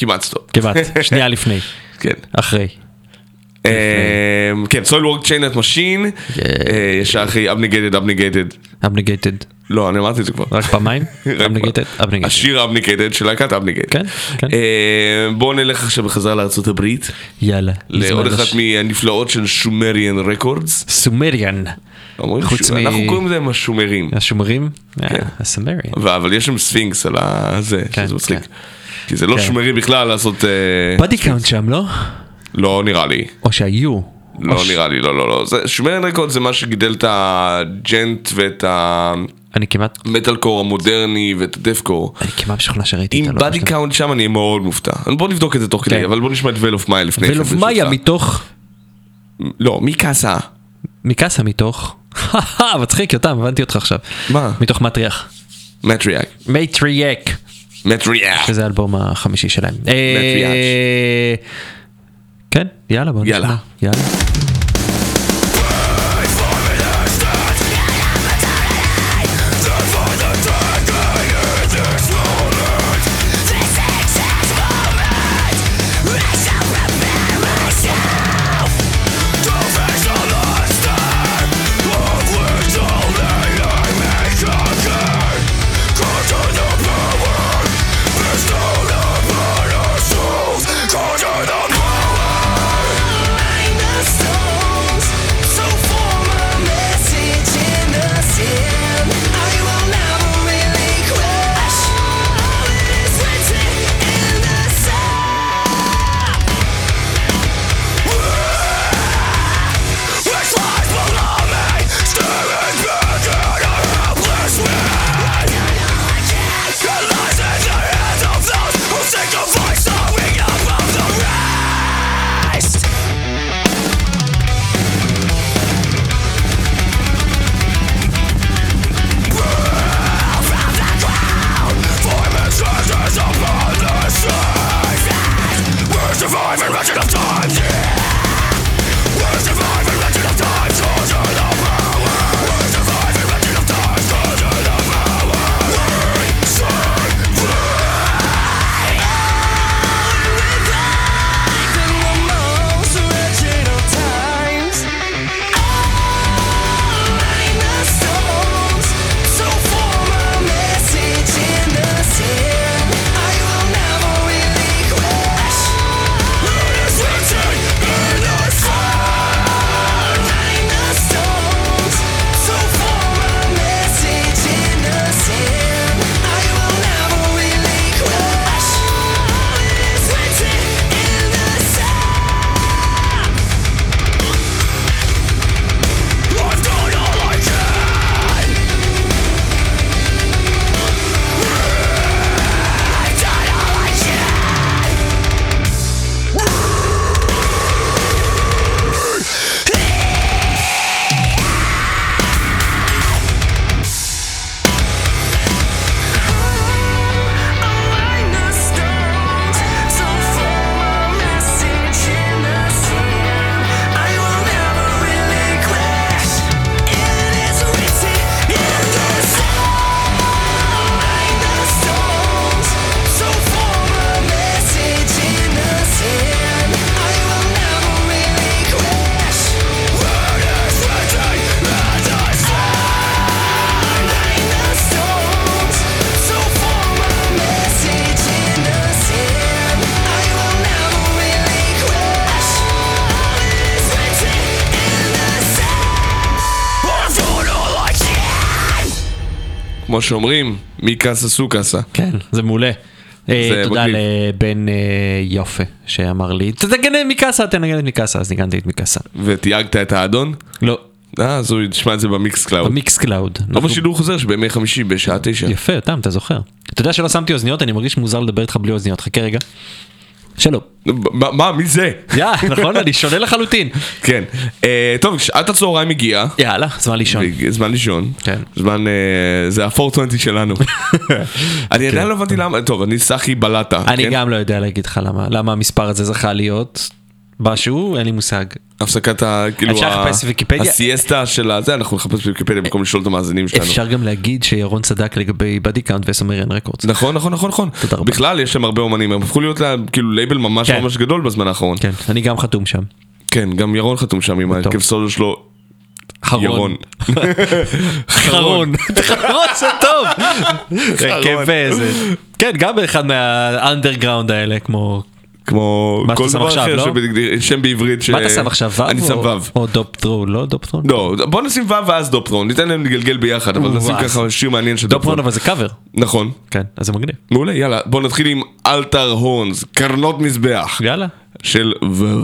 כמעט סטופ. כמעט, שנייה לפני, כן. אחרי. אמ, כן, Soilwork Chainheart Machine, ישר אחרי Abnegated Abnegated. Abnegated. לא, אני אמרתי את זה כבר. רק פעמיים? Abnegated? Abnegated. השיר Abnegated של להקת Abnegated. כן, כן. בואו נלך עכשיו בחזרה לארצות הברית, יאללה. לעוד אחת מהנפלאות של Sumerian Records. Sumerian. אנחנו קוראים להם השומרים. השומרים? אה, ה Sumerian. ו- אבל יש שם ספינקס על הזה, כן, שזה מצחיק. כי זה לא כן. שומרי בכלל לעשות... אה, Body Count שם, לא? לא נראה לי. או שהיו. לא נראה לי, לא, לא, לא. Sumerian Records זה מה שגידל את ה djent ואת אני כמעט, המטאל קור המודרני ואת ה deathcore. אני כמעט משוכנע שראיתי את הלוגו Body. Count שם אני אהיה מאוד מופתע. בוא נבדוק את זה תוך כדי, כן. אבל בוא נשמע את Veil of Maya לפני. כן, מאיה ברשותך. מתוך, לא, Mikasa. מקאסה מתוך, מצחיק יותם, הבנתי אותך עכשיו. מה? מתוך מטריאך. מטריאק. מטריאק. מטריאק. שזה האלבום החמישי שלהם. מטריאק. אה, כן, יאללה בוא נשמע. יאללה. כמו שאומרים, mi casa su casa. כן, זה מעולה. אה, תודה. לבן אה, יופה שאמר לי, תנגן Mikasa, תנגן את Mikasa, אז ניגנתי את Mikasa. ותייגת את האדון? לא, אה, אז הוא ישמע את זה ב Mixcloud. ב Mixcloud. לא בשידור חוזר שבימי חמישי בשעה תשע. יפה, יותם, אתה זוכר. אתה יודע שלא שמתי אוזניות, אני מרגיש מוזר לדבר איתך בלי אוזניות, חכה רגע. שלום. מה, מי זה? יא, נכון, אני שונה לחלוטין. כן. אה, טוב, שעת הצהריים הגיעה. יאללה, זמן לישון. זמן לישון. כן. זמן, אה, זה ה-420 שלנו. אני עדיין לא הבנתי למה, טוב, אני סחי בלטה. אני כן? גם לא יודע להגיד לך למה המספר הזה זכה להיות משהו, אין לי מושג. הפסקת ה... כאילו... אפשר לחפש בוויקיפדיה? הסיאסטה של הזה, אנחנו נחפש בוויקיפדיה במקום לשאול את המאזינים שלנו. אפשר גם להגיד שירון צדק לגבי Body Count ו Sumerian Records. נכון, נכון, נכון, נכון. תודה רבה. בכלל, יש שם הרבה אומנים, הם הפכו להיות לה, כאילו לייבל ממש כן. ממש גדול בזמן האחרון. כן, אני גם חתום שם. כן, גם ירון חתום שם עם ההרכב סולו שלו. ירון. חרון. חרון זה טוב. איזה. כן, גם באחד מהאנדרגראונד האלה, כמו... כמו כל דבר עכשיו, אחר לא? שבגד- שם בעברית ש... מה אתה שם עכשיו? וו? אני שם וו. או Dopethrone, לא Dopethrone? לא, בוא נשים וו ואז Dopethrone, ניתן להם לגלגל ביחד, אבל נשים. ככה שיר מעניין של Dopethrone Dopethrone. אבל זה קאבר. נכון. כן, אז זה מגניב. מעולה, יאללה, בוא נתחיל עם Altar Horns, קרנות מזבח, יאללה. של וו.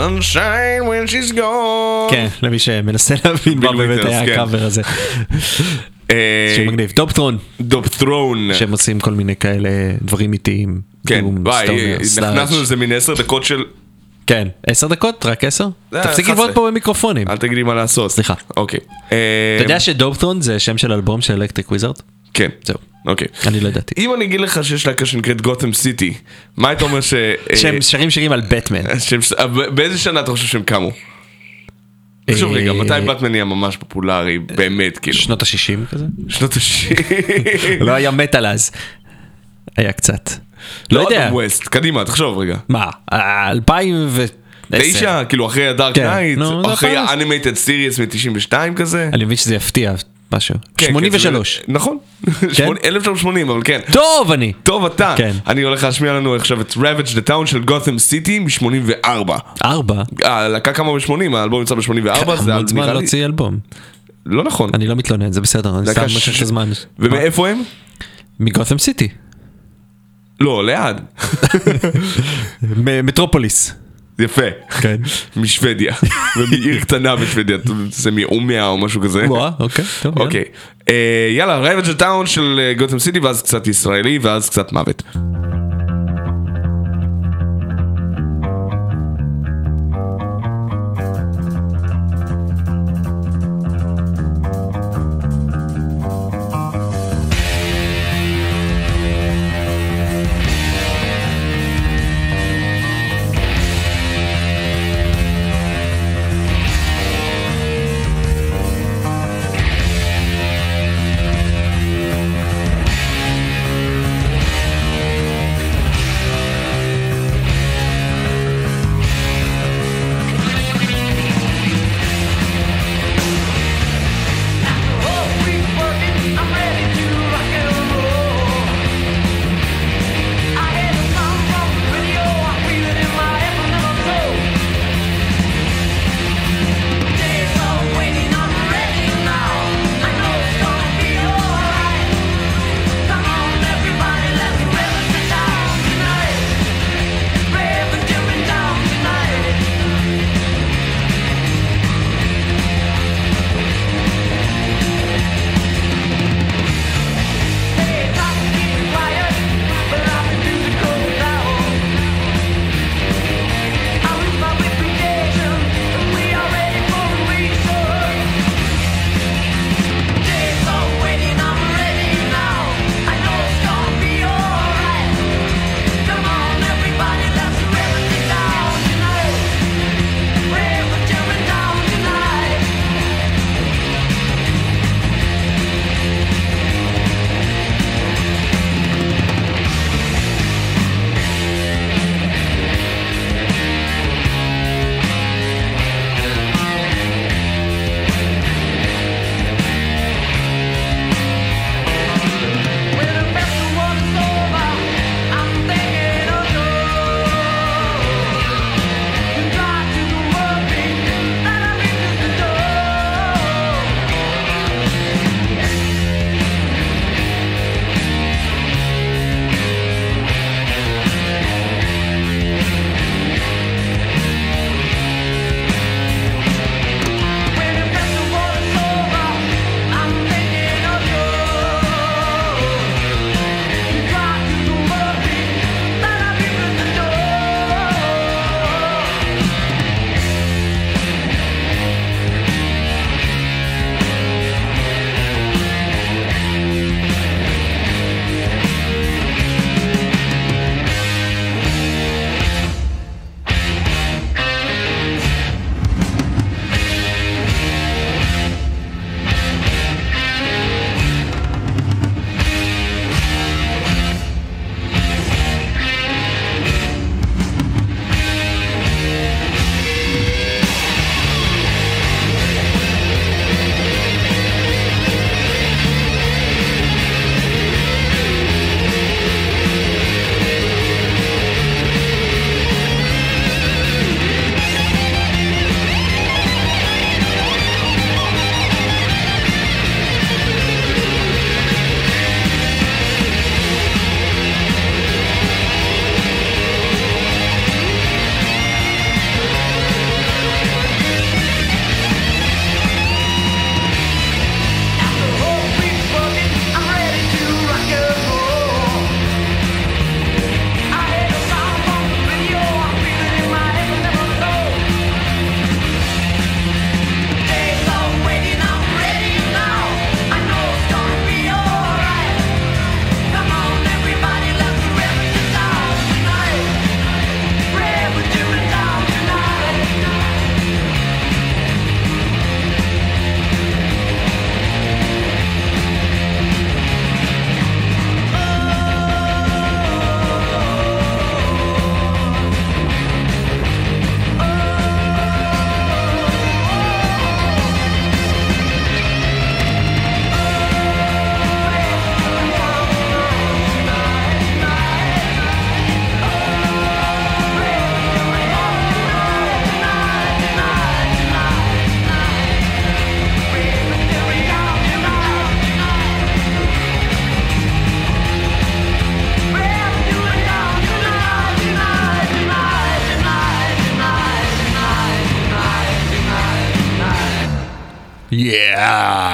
Sunshine when she's gone. כן, למי שמנסה להבין מה באמת היה כן. הקאבר הזה. אה, שהוא מגניב. Dopethrone, Dopethrone. שהם עושים כל מיני כאלה דברים איטיים. כן, doom, וואי, sludge. נכנסנו לזה מין עשר דקות של... כן, עשר דקות? רק עשר? אה, תפסיק 11. לבעוט פה במיקרופונים. אל תגיד לי מה לעשות. סליחה. אוקיי. אה, אתה יודע ש Dopethrone זה שם של אלבום של Electric Wizard? כן. זהו. אוקיי. אני לא ידעתי. אם אני אגיד לך שיש להקה שנקראת Gotham City, מה היית אומר ש... אה, שהם שרים שירים על בטמן. אה, באיזה שנה אתה חושב שהם קמו? תחשוב רגע, אה, מתי בטמן נהיה ממש פופולרי, באמת, כאילו? שנות ה-60 כזה? שנות ה-60. לא היה מטאל אז. היה קצת. לא יודע. אדם ווסט, קדימה, תחשוב רגע. מה? 2010. תשע, כאילו אחרי ה Dark כן, Knight, אחרי. ה Animated Series מ-92 כזה. אני מבין שזה יפתיע. משהו. כן, 83. כן, נכון, שמונה- 1980 אבל כן. טוב אני. טוב אתה, כן. אני הולך להשמיע לנו עכשיו את Ravage the Town של גות'ם סיטי מ-84. ארבע. הלהקה קמה ב-80, האלבום יצא ב-84, זה מאוד זמן נראה לי- להוציא אלבום. לא נכון. אני לא מתלונן, זה בסדר, אני סתם ש- משך את הזמן. ומאיפה הם? מגותם סיטי. לא, ליד. מטרופוליס. יפה. כן. משוודיה. ומעיר קטנה בשוודיה, זה מעומיה או משהו כזה. וואה, אוקיי, טוב. אוקיי. אה, יאללה, the Town של גות'ם סיטי, ואז קצת ישראלי, ואז קצת מוות.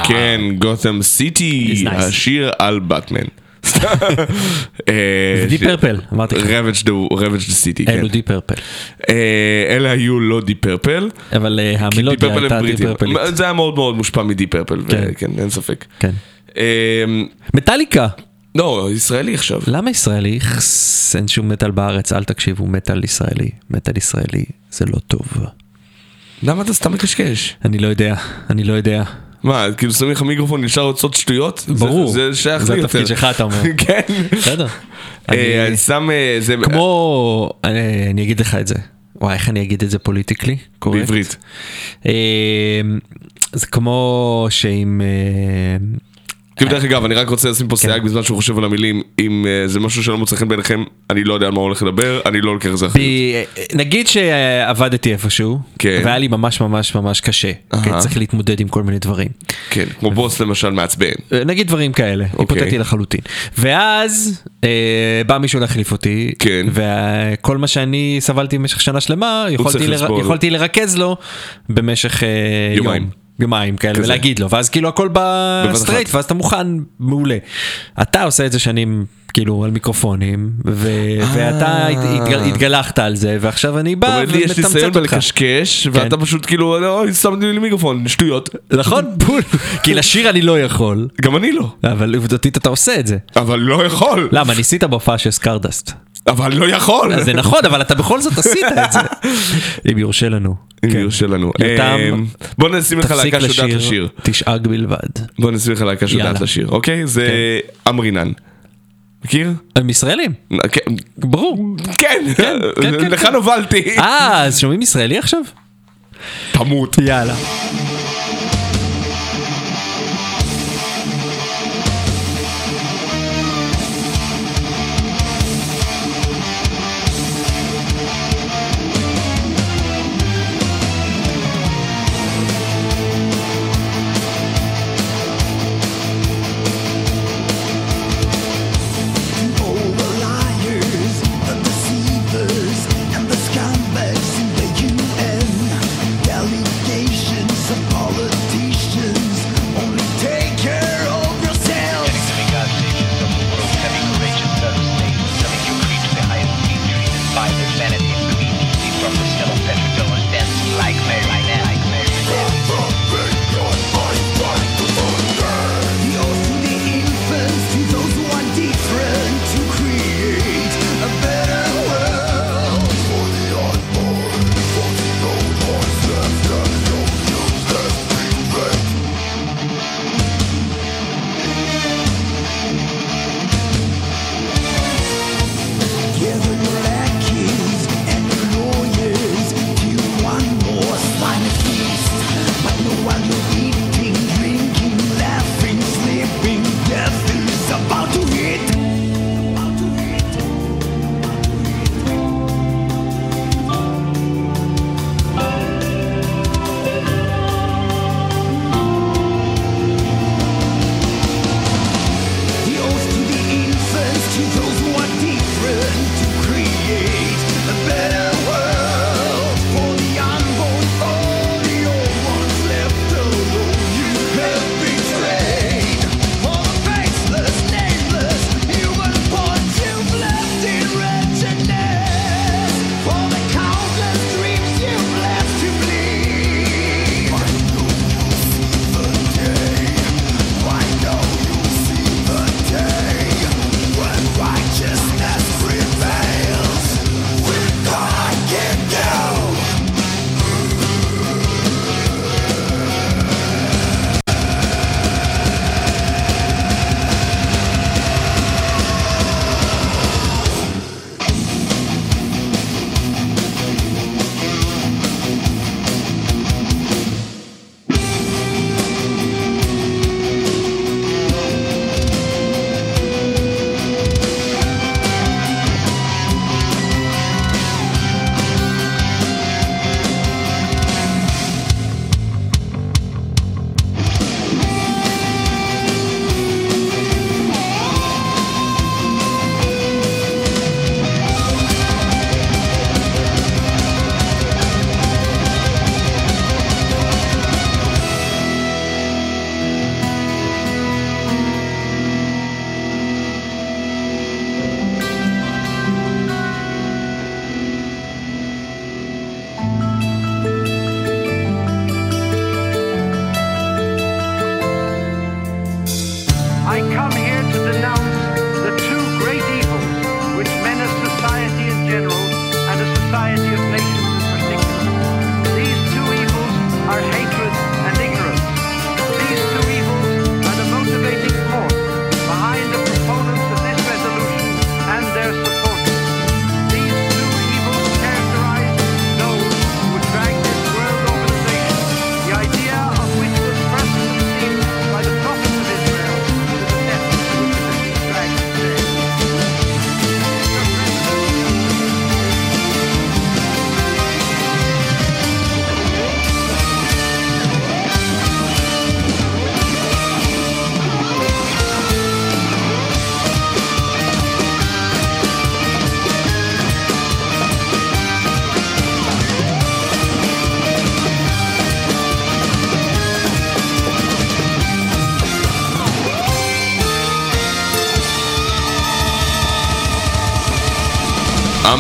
כן, גותם סיטי. השיר על באטמן. די פרפל, אמרתי לך. רבג' דה סיטי, כן. אלו די פרפל. אלה היו לא די פרפל. אבל אה, המלודיה הייתה די. פרפלית. זה היה מאוד מאוד מושפע מדי פרפל, כן. אין ספק. כן. אה, מטאליקה. לא, ישראלי עכשיו. למה ישראלי? אין שום מטאל בארץ, אל תקשיבו, מטאל ישראלי. מטאל ישראלי זה לא טוב. למה אתה סתם מקשקש? אני לא יודע, אני לא יודע. מה, כאילו שמים לך מיקרופון נשאר לעשות שטויות? זה- ברור. זה שייך זה לי התפקיד יותר. שלך, אתה אומר. כן. בסדר. אה, אני- שם, אה, זה כמו, אני אני אגיד לך את זה. וואי, איך אני אגיד את זה politically? correct? בעברית. אה, זה כמו שאם... אה, כאילו דרך אגב, אני רק רוצה לשים פה כן. סייג בזמן שהוא חושב על המילים, אם אה, זה משהו שלא מוצא חן בעיניכם, אני לא יודע על מה הוא הולך לדבר, אני לא לוקח את זה אחריות. ב- נגיד שעבדתי איפשהו, כן. והיה לי ממש ממש ממש קשה. כי צריך להתמודד עם כל מיני דברים. כן, כמו בוס למשל מעצבן. אה, נגיד דברים כאלה, אוקיי. היפותטי לחלוטין. ואז אה, בא מישהו להחליף אותי, כן. וכל מה שאני סבלתי במשך שנה שלמה, יכולתי, לרכז לו במשך אה, יומיים. יומיים כאלה, כזה. ולהגיד לו, ואז כאילו הכל בא בבת straight, אחת. ואז אתה מוכן, מעולה. אתה עושה את זה שנים, כאילו, על מיקרופונים, ו... ואתה הת- התגל- התגלחת על זה, ועכשיו אני בא אומרת, לי יש ניסיון אותך. בלקשקש, כן. ואתה פשוט כאילו, לא, שמתי לי מיקרופון, שטויות. נכון? בול. כי לשיר אני לא יכול, גם אני לא. אבל עובדתית אתה עושה את זה. אבל לא יכול. למה, ניסית בהופעה של סקרדסט. אבל לא יכול. אז זה נכון, אבל אתה בכל זאת עשית את זה. אם יורשה לנו. אם כן. יורשה לנו. אמ, בוא נשים לך להקה שיודעת לשיר. תשאג בלבד. בוא נשים לך להקה שיודעת יאללה. לשיר, אוקיי? זה אמרינן. מכיר? הם ישראלים, כן. ברור. כן, כן, כן, כן. הובלתי. אה, אז שומעים ישראלי עכשיו? תמות. יאללה.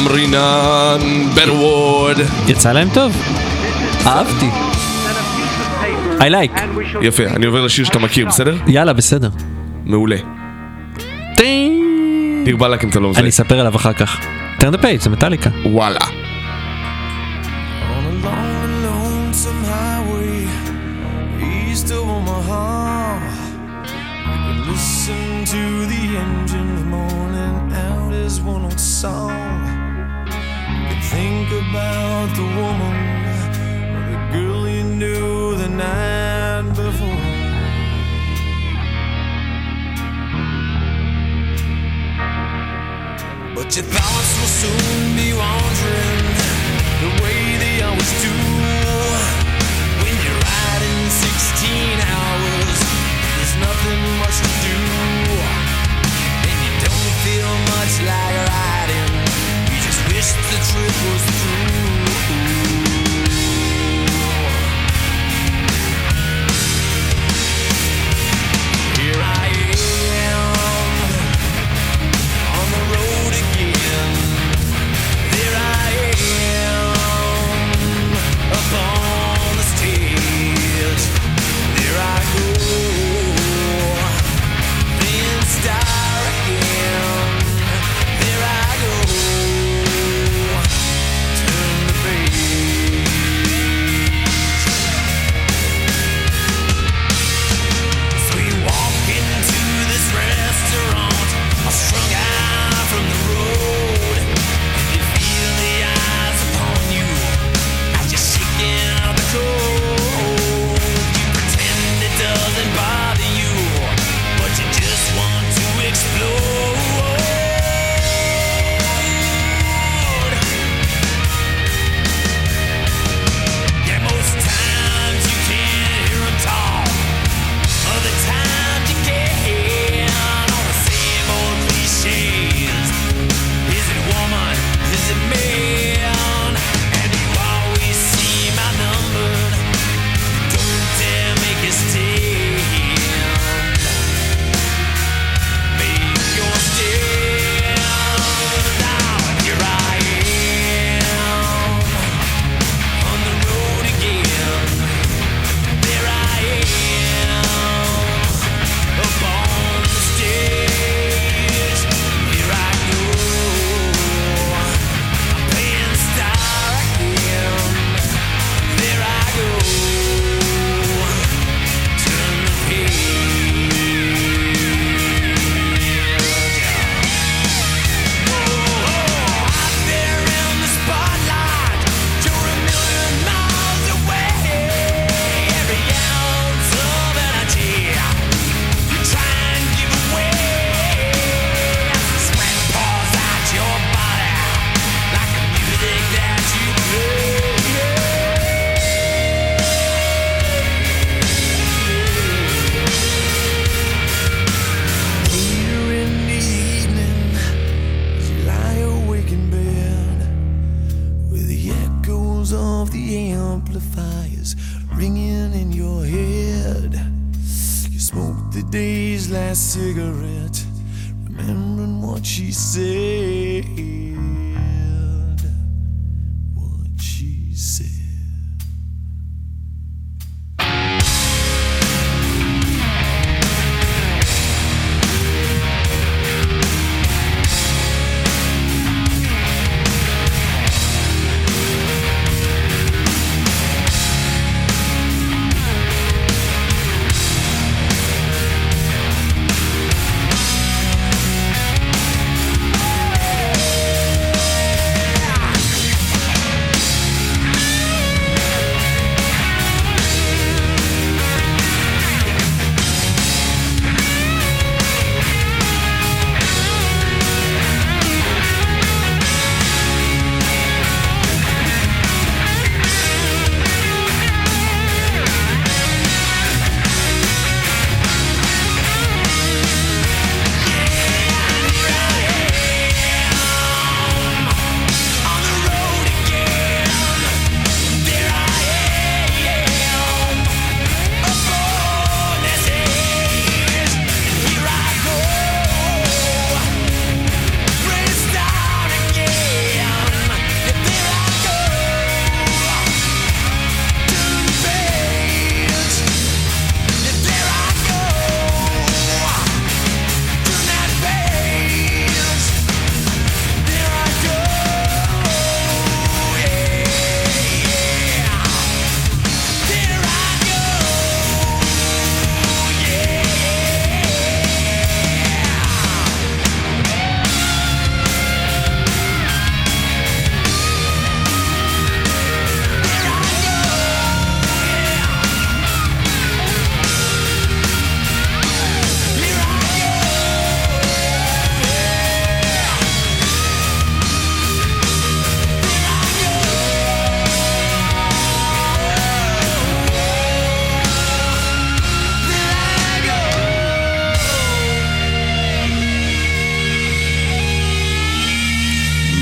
אמרינן ברוורד. יצא להם טוב. אהבתי. I like. יפה, אני עובר לשיר שאתה מכיר, בסדר? יאללה, בסדר. מעולה. דיר באלק אם אתה לא מזהה. אני אספר עליו אחר כך. turn the page, זה מטאליקה. וואלה.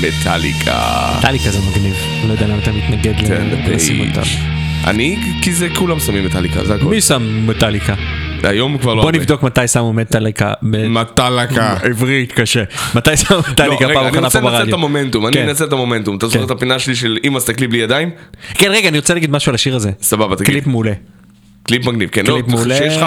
מטאליקה. מטאליקה זה מגניב, לא יודע למה אתה מתנגד לשים. אותם. אני, כי זה כולם שמים מטאליקה, זה הכל. מי שם מטאליקה? היום כבר לא בוא. נבדוק מתי שמו מטאליקה. מטאליקה. עברית קשה. מתי שמו לא, מטאליקה פעם אני אחרונה רוצה פה לנצל את ברדיו? המומנטום, אני כן. אנצל את המומנטום. אתה זוכר כן. את הפינה שלי של אמא סתכלי בלי ידיים? כן רגע אני רוצה להגיד משהו על השיר הזה. סבבה, תגיד. קליפ מעולה. קליפ מגניב, כן, לא, קליפ מעולה. שיש לך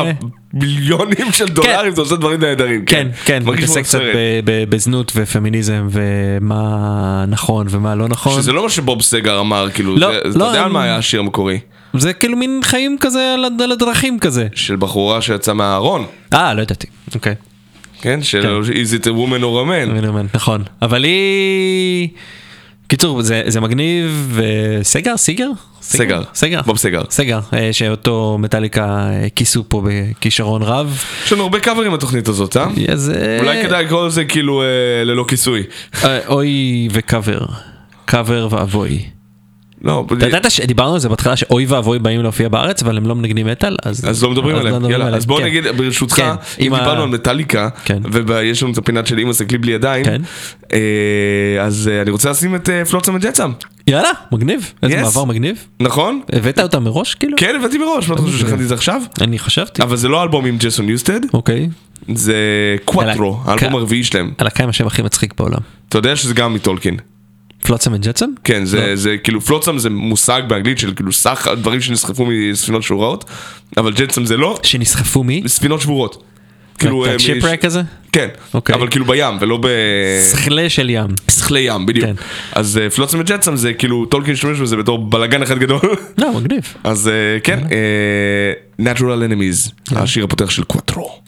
מיליונים של דולרים, אתה עושה דברים נהדרים. כן כן כמו מתעסק קצת סרט. ב- ב- בזנות ופמיניזם ומה נכון ומה לא נכון. שזה לא מה שבוב סגר אמר, כאילו, לא, זה- אתה לא, יודע על הם- מה היה השיר המקורי? זה כאילו מין חיים כזה על הד- על הדרכים כזה. של בחורה שיצאה מהארון, אה לא ידעתי. אוקיי. כן? של is it a woman or a man? אני אומר, נכון אבל היא קיצור זה זה מגניב וסגר סיגר סגר. סגר בוב סגר. סגר אה, שאותו מטאליקה אה, כיסו פה בכישרון רב. יש לנו הרבה קאברים בתוכנית הזאת, אה? אז, אה, אולי כדאי לקרוא לזה כאילו ללא כיסוי. אוי וקאבר. קאבר ואבוי. לא, אתה ידעת שדיברנו על זה בהתחלה שאוי ואבוי באים להופיע בארץ אבל הם לא מנגנים מטאל אז לא מדברים עליהם, מדברים יאללה, עליהם, אז בוא כן. נגיד ברשותך, כן, אם ה- דיברנו על מטאליקה, כן. ויש לנו את הפינת של אמא סתכלי בלי ידיים, כן. אה, אז אה, אני רוצה לשים את אה, Flotsam and Jetsam, יאללה מגניב איזה Yes. מעבר מגניב. נכון? הבאת אותה מראש כאילו? כן, הבאתי מראש, מה אתה חושב שהכנתי את זה עכשיו? אני חשבתי. אבל זה לא אלבום עם ג'סון ניוסטד, אוקיי. זה קוואטרו, האלבום הרביעי שלהם. הלהקה עם השם הכי מצחיק בעולם. אתה יודע שזה גם מטולקין. פלוצם וג'טסם? כן, לא. זה, זה כאילו פלוצם זה מושג באנגלית של כאילו סך דברים שנסחפו מספינות שבורות, אבל ג'טסם זה לא, שנסחפו מי? ספינות שבורות. כאילו, אה, צ'יפרק כזה? כן, אוקיי. אבל כאילו בים ולא ב... שכלה של ים. שכלי ים, בדיוק. כן. אז אה, פלוצם וג'טסם זה כאילו, טולקין השתמש בזה בתור בלאגן אחד גדול. לא מגניב. אז אה, כן, אה, Natural Enemies, השיר הפותח של קוואטרו.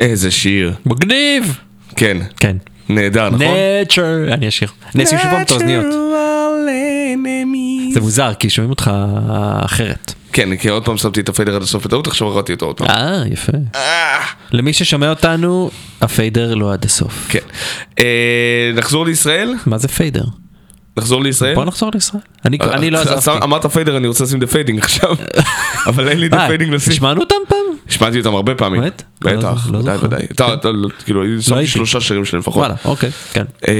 איזה שיר. מגניב! כן, כן. נהדר, נכון? nature, אני אשיר. אני אשים שוב פעם את האוזניות. זה מוזר כי שומעים אותך אחרת. כן, כי עוד פעם שמתי את ה fader עד הסוף בטעות, עכשיו הורדתי אותו עוד פעם. אה, יפה. למי ששומע אותנו, ה fader לא עד הסוף. כן. אה, נחזור לישראל? מה זה fader? נחזור לישראל? בוא נחזור לישראל. אני אני לא אה, עזבתי. אמרת fader, אני רוצה לשים The Fading עכשיו. אבל אין לי The אה, Fading לשים. השמענו אותם פעם? השמעתי אותם הרבה פעמים. באמת? בטח, לא ודאי. ודאי. לא- כאילו, שמתי הייתי. שלושה שירים שלהם לפחות. וואלה, אוקיי, כן. אה,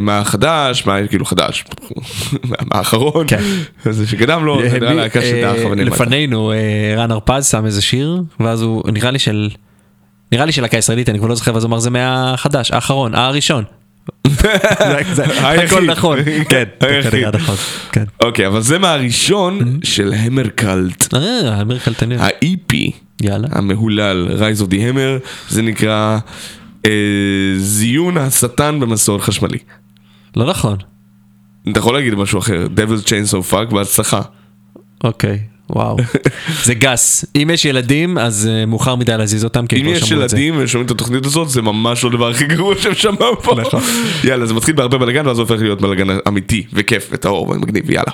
מה חדש, מה כאילו חדש, מה האחרון, כן. זה שקדם לו, זה נראה להקה שדעה בכוונה. לפנינו אה, רן הרפז שם איזה שיר ואז הוא נראה לי של נראה לי של להקה ישראלית אני כבר לא זוכר ואז הוא אמר זה מהחדש האחרון הראשון. הכל נכון. כן. כנראה נכון כן. אוקיי, אבל זה מהראשון של המרקלט, אה אמיר קלטניה ה-EP יאללה. המהולל, Rise of the Hammer, זה נקרא אה, זיון השטן במסור חשמלי. לא נכון. אתה יכול להגיד משהו אחר, Devil's Chainsaw Fuck, בהצלחה. אוקיי וואו זה גס אם יש ילדים אז אה, מאוחר מדי להזיז אותם כי אם יש. ילדים ושומעים את התוכנית הזאת, זה ממש לא הדבר הכי גרוע שהם שמעו פה. נכון. יאללה, זה מתחיל בהרבה בלאגן, ואז הופך להיות בלאגן אמיתי וכיף וטהור ומגניב, יאללה.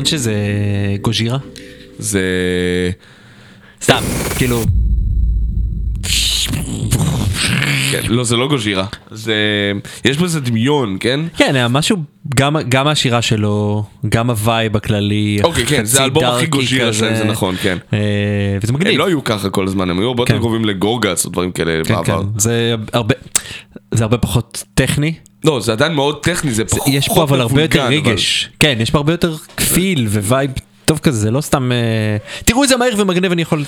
נכון שזה Gojira? זה... סתם, כאילו, כן, לא, זה לא Gojira. זה... יש בזה דמיון, כן? כן, היה משהו, גם, גם השירה שלו, גם ה vibe הכללי, אוקיי, כן, זה האלבום הכי Gojira. שלהם, זה נכון, כן. אה, וזה מגניב. הם לא היו ככה כל הזמן, הם היו הרבה יותר כן. קרובים ל Gorguts או דברים כאלה כן, בעבר. כן, זה הרבה, זה הרבה פחות טכני. לא, זה עדיין מאוד טכני, זה פחות יש פה אבל הרבה יותר מבולגן, אבל- רגש. כן, יש פה הרבה יותר feel vibe טוב כזה, זה לא סתם... אה, תראו איזה מהיר ומגניב אני יכול...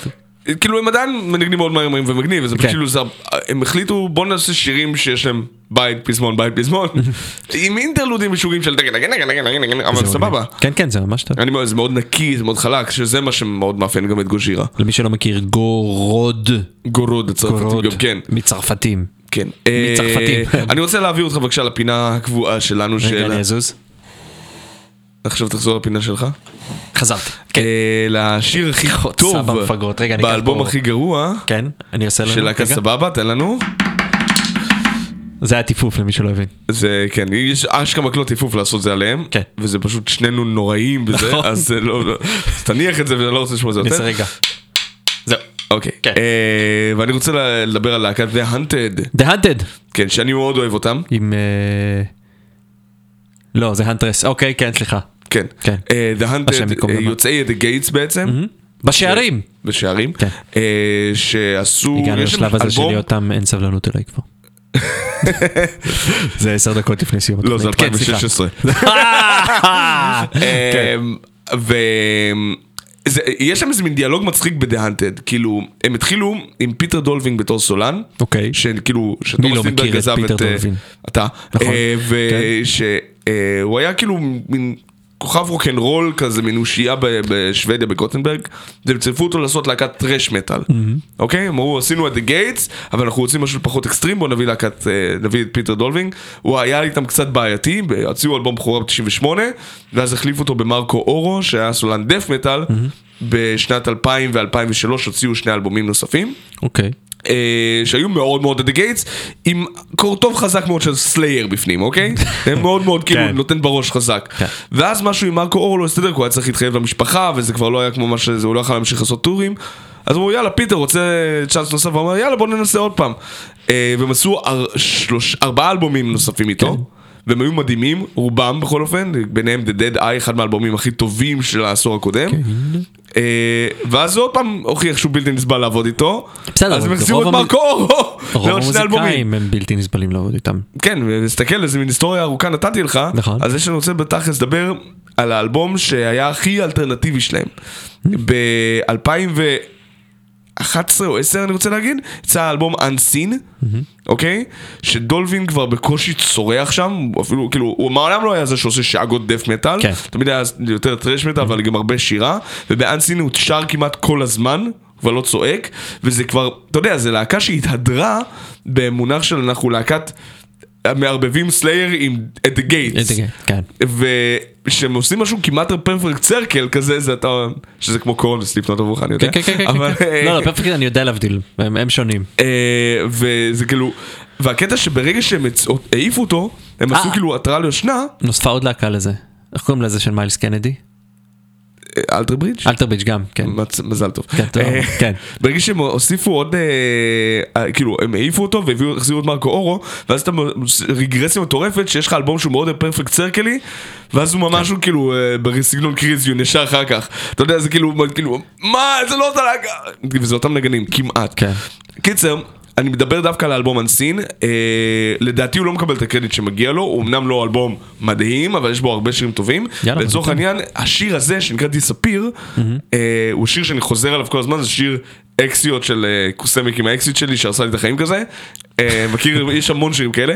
כאילו הם עדיין מנגנים מאוד מהר ומגניב, וזה כן. כאילו, זה- הם החליטו בוא נעשה שירים שיש להם בית פזמון בית פזמון, עם אינטרלודים ושירים של דגן דגן דגן דגן דגן, אבל סבבה. כן, כן, זה ממש טוב. אני אומר, זה מאוד נקי, זה מאוד חלק, שזה מה שמאוד מאפיין גם את Gojira. למי שלא מכיר, Gorod. גורוד הצרפתי גורוד. גם כן. מצרפתים. כן. מצרפתים. אה, אני רוצה להעביר אותך בבקשה לפינה הקבועה שלנו רגע. אני אזוז. עכשיו תחזור לפינה שלך. חזרתי. כן. אה, לשיר הכי טוב באלבום הכי גרוע כן, אני עושה לנו. של להקה. סבבה, תן לנו. זה היה טיפוף למי שלא הבין. זה כן, יש אשכרה מקלות טיפוף לעשות זה עליהם, כן. וזה פשוט שנינו נוראים בזה, נכון. אז זה לא, לא- תניח את זה ואני לא רוצה לשמוע את זה יותר. אעשה רגע. אוקיי, כן. אה, ואני רוצה לדבר על להקת The Hunted, The Hunted. כן, שאני מאוד אוהב אותם, עם... אה, לא, זה הנטרס. אוקיי, כן, סליחה. כן, כן. אה, The Hunted, אה. יוצאי The Gates בעצם, בשערים. בשערים, כן. אה, שעשו, הגענו לשלב הזה אלבום, שלהיותם אין סבלנות אליי כבר. זה עשר דקות לפני סיום לא, זה התוכנית. כן, סליחה. 2016. זה, יש שם איזה מין דיאלוג מצחיק Haunted, כאילו, הם התחילו עם פיטר דולווינג בתור סולן, אוקיי. שכאילו, מי שתומאס לא את עזב פיטר את... אה? אתה. נכון. אה, כן. ושהוא היה כאילו מין כוכב רוקנרול כזה, מין אושייה בשוודיה, בגוטנברג, והם צירפו אותו לעשות להקת thrash metal. אוקיי? הם אמרו, עשינו At the Gates, אבל אנחנו רוצים משהו פחות אקסטרים, בואו נביא להקת, אה, נביא את פיטר דולווינג. הוא היה איתם קצת בעייתי, הוציאו אלבום בכורה ב-98, ואז החליפו אותו במרקו אורו, שהיה סולן death metal. בשנת 2000 ו-2003 הוציאו שני אלבומים נוספים. אוקיי. שהיו מאוד מאוד At the Gates, עם קור טוב חזק מאוד של סלייר בפנים, אוקיי? הם מאוד מאוד כאילו כן. נותן בראש חזק. כן. ואז משהו עם מרקו אורו לא הסתדר, כי הוא היה צריך להתחייב למשפחה, וזה כבר לא היה כמו מה שזה, הוא לא יכול להמשיך לעשות טורים. אז הוא אמר יאללה פיטר רוצה צ'אנס נוסף, והוא אמר יאללה בוא ננסה עוד פעם. אה, והם עשו ארבעה אלבומים נוספים איתו. והם היו מדהימים, רובם בכל אופן, ביניהם The Dead Eye, אחד מהאלבומים הכי טובים של העשור הקודם. כן. אה, ואז עוד פעם הוכיח שהוא בלתי נסבל לעבוד איתו. בסדר, אז הם החזירו את רוב מרקו אורו רוב לעוד שני אלבומים. המוזיקאים הם בלתי נסבלים לעבוד איתם. כן, ותסתכל איזה מין היסטוריה ארוכה נתתי לך. נכון. אז יש לנו רוצה בתכלס לדבר על האלבום שהיה הכי אלטרנטיבי שלהם. ב-2011 או 10 אני רוצה להגיד, יצא האלבום Unseen, אוקיי? שדולווין כבר בקושי צורח שם, אפילו, כאילו, הוא מעולם לא היה זה שעושה שאגות death metal, כן. תמיד היה יותר thrash metal, אבל גם הרבה שירה, ובאנסין הוא שר כמעט כל הזמן. כבר לא צועק, וזה כבר, אתה יודע, זה להקה שהתהדרה במונח של אנחנו להקת מערבבים סלייר עם At the Gates. כן. וכשהם עושים משהו כמעט Perfect Circle כזה, זה אתה, שזה כמו קורן וסליפנוט עבורך, אני יודע. כן, כן, כן, כן. אה, לא, לא, פרפקט אני יודע להבדיל, הם שונים. אה, וזה כאילו, והקטע שברגע שהם העיפו אותו, הם עשו אה. כאילו התראה ליושנה, נוספה עוד להקה לזה. איך קוראים לזה של מיילס קנדי? אה, אלטר ברידג'? אלתרביץ' גם, כן. מצ- מזל טוב. כן, רבה, אה, כן. ברגע שהם הוסיפו עוד, אה, אה, כאילו, הם העיפו אותו והחזירו את מרקו אורו, ואז אתה רגרסיה מטורפת שיש לך אלבום שהוא מאוד פרפקט סרקלי, ואז הוא ממש הוא כאילו אה, בסגנון קריזיון ישר אחר כך. אתה יודע, זה כאילו, כאילו, מה, זה לא אותה להקה, וזה אותם נגנים, כמעט. כן. קיצר, אני מדבר דווקא על האלבום אנסין, אה, לדעתי הוא לא מקבל את הקרדיט שמגיע לו, הוא אמנם לא אלבום מדהים, אבל יש בו הרבה שירים טובים. יאללה, לצורך. העניין, השיר הזה שנקרא דיספיר, אה, הוא שיר שאני חוזר עליו כל הזמן, זה שיר אקסיות של אה, קוסמיק עם האקסית שלי שהרסה לי את החיים כזה. אה, מכיר, יש המון שירים כאלה.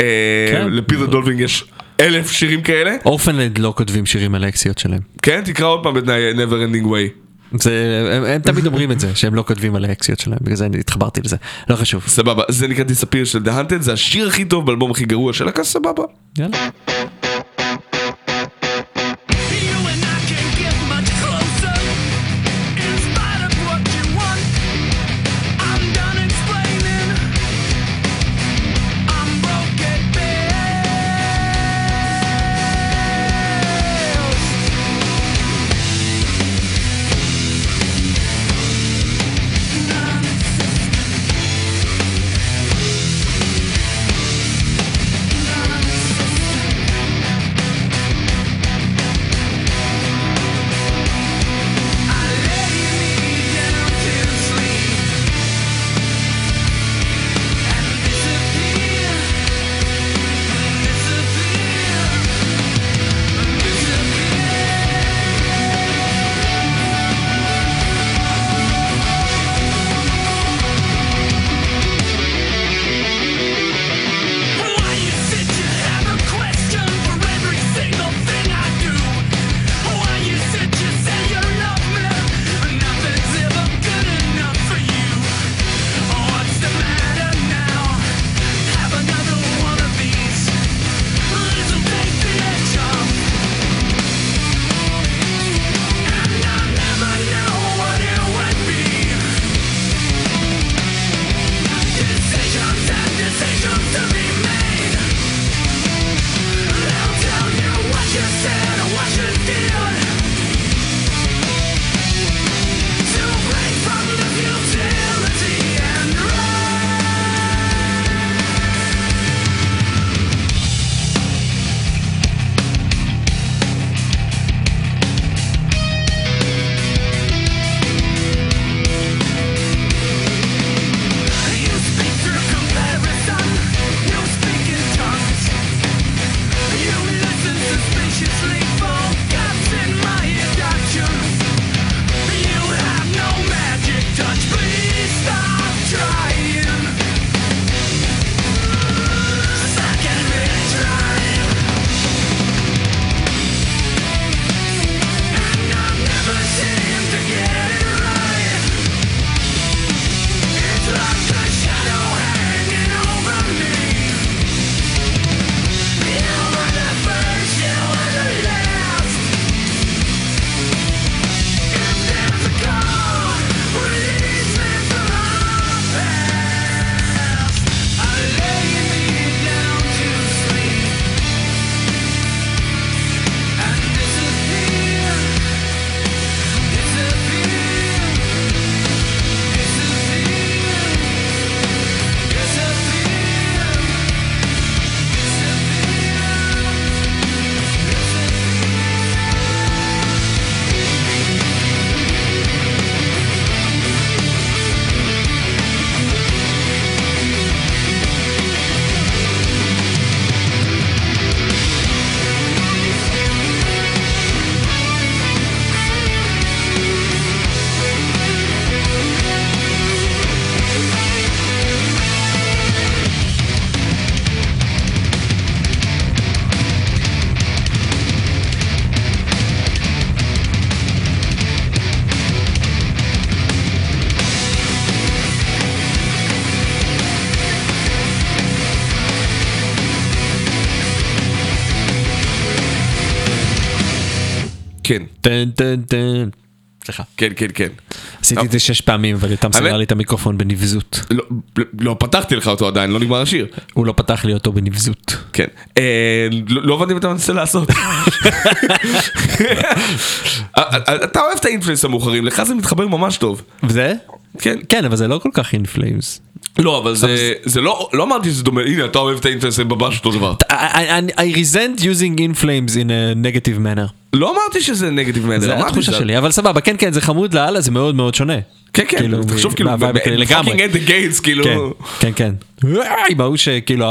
אה, כן. לפיטר דולווינג יש אלף שירים כאלה. Orphaned Land לא כותבים שירים על האקסיות שלהם. כן, תקרא עוד פעם את never ending way. זה, הם, הם תמיד אומרים את זה, שהם לא כותבים על האקסיות שלהם, בגלל זה אני התחברתי לזה. לא חשוב. סבבה, זה נקרא Disappear של The Haunted, זה השיר הכי טוב באלבום הכי גרוע של להקה, סבבה. יאללה. סליחה. כן, כן, כן. עשיתי את זה שש פעמים אבל יותם סגר לי את המיקרופון בנבזות. לא, לא פתחתי לך אותו עדיין, לא נגמר השיר. הוא לא פתח לי אותו בנבזות. כן. אה, לא לא הבנתי מה אתה מנסה לעשות. אה, אתה אוהב את האינפלנס המאוחרים, לך זה מתחבר ממש טוב. וזה? כן. כן אבל זה לא כל כך אינפלאמס. לא, אבל זה, זה לא, לא אמרתי שזה דומה, הנה, אתה אוהב את האינפלנס, זה ממש אותו דבר. I, I, I resent using in flames in a negative manner. לא אמרתי שזה נגטיב מנר, זה התחושה שלי אבל סבבה כן כן זה חמוד לאללה זה מאוד מאוד שונה. כן, כן, כאילו, תחשוב כאילו. fucking At the Gates, כאילו, כן כן כן. עם ההוא שכאילו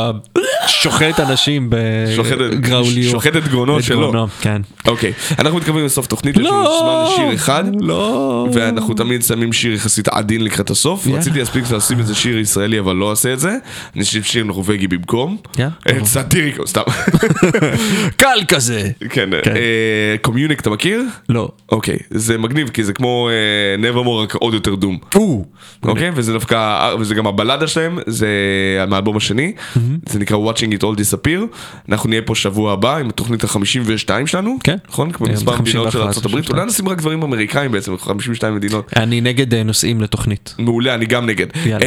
שוחט אנשים בגראוליות. שוחט את גרונו שלו. כן. אוקיי, אנחנו מתקרבים לסוף תוכנית, יש לנו זמן לשיר אחד, לא. ואנחנו תמיד שמים שיר יחסית עדין לקראת הסוף. רציתי להספיק לשים איזה שיר ישראלי אבל לא אעשה את זה, אני אשים שיר נורבגי במקום. אה, Satyricon, סתם, קל כזה. כן, כן. קומיוניק אתה מכיר? לא. אוקיי, זה מגניב כי זה כמו אה, Nevermore רק עוד יותר דום. אוקיי, וזה דווקא, וזה גם הבלדה שלהם, זה מהאלבום השני, זה נקרא Watching It All Disappear, אנחנו נהיה פה שבוע הבא עם התוכנית ה-52 שלנו, כן. נכון? כמו אה, מספר מדינות של 51, ארה"ב, אולי נשים רק דברים אמריקאים בעצם, 52 מדינות. אני נגד אה, נושאים לתוכנית. מעולה, אני גם נגד. יאללה.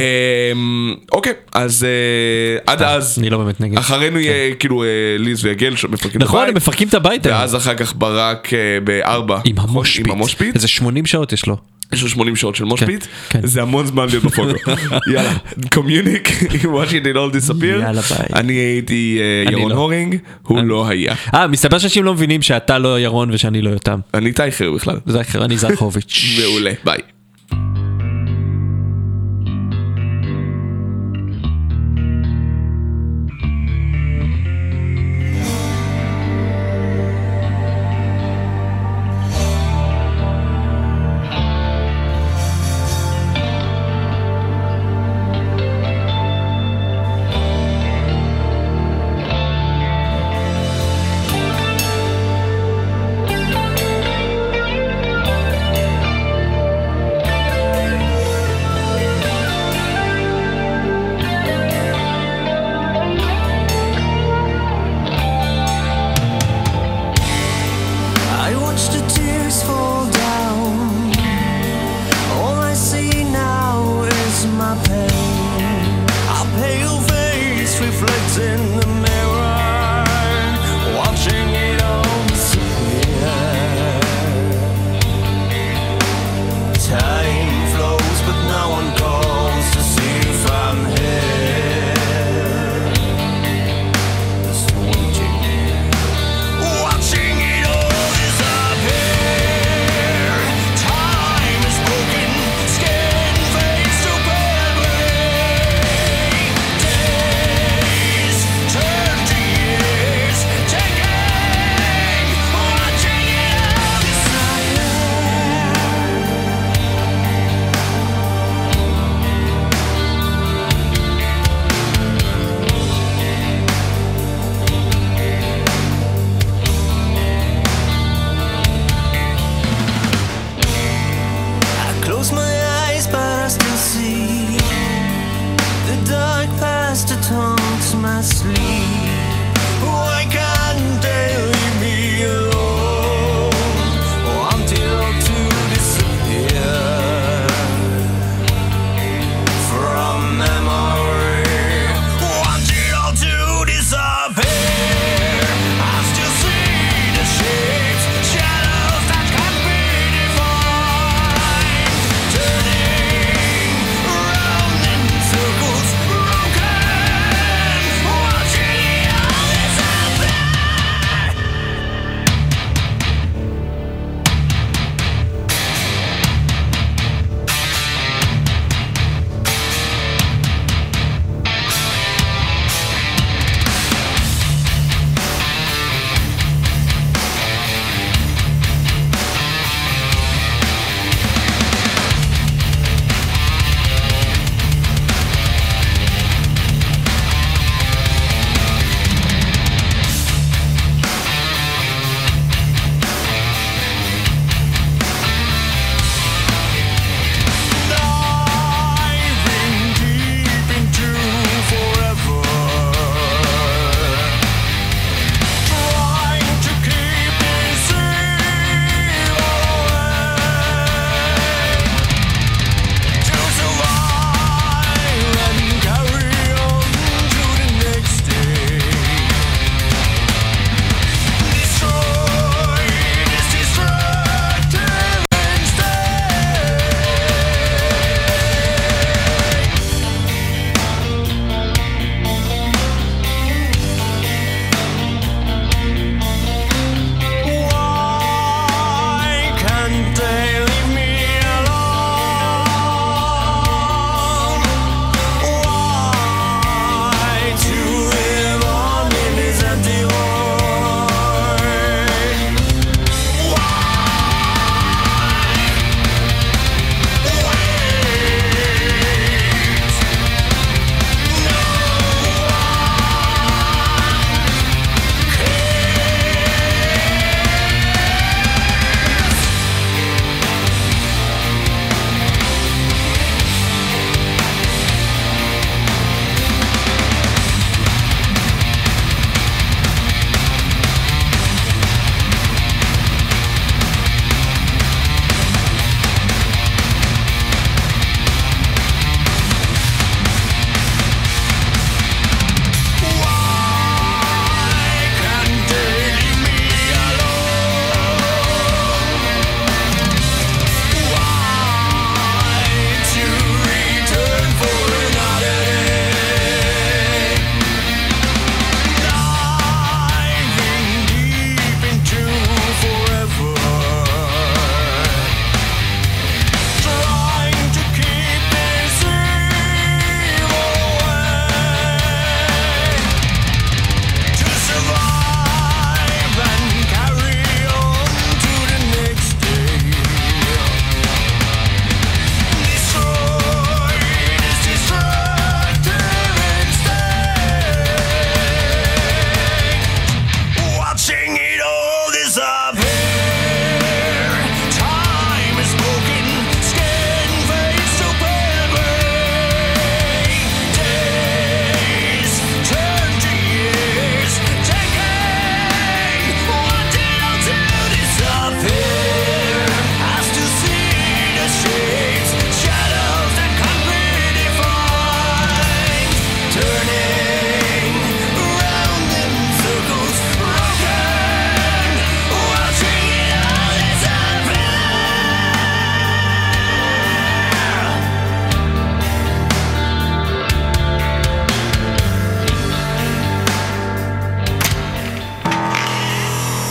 אמ, אוקיי, אז אה, עד אז, אני לא באמת נגד. אחרינו יהיה כאילו אה, ליז ויגל שמפרקים את נכון הם הבית, מפרקים את הבית. ואז אחר כך ברק אה, בארבע, עם נכון? המושפיט. המושפיט. איזה 80 שעות יש לו. יש לו 80 שעות של מושפיט, כן. זה המון זמן להיות בפוקו. יאללה, קומיוניק, it all disappear. יאללה, ביי. אני הייתי אה, ירון לא. הורינג, הוא לא היה. אה מסתבר שאנשים לא מבינים שאתה לא ירון ושאני לא יותם. אני טייכר בכלל. זה אחר אני זרחוביץ'. מעולה, ביי.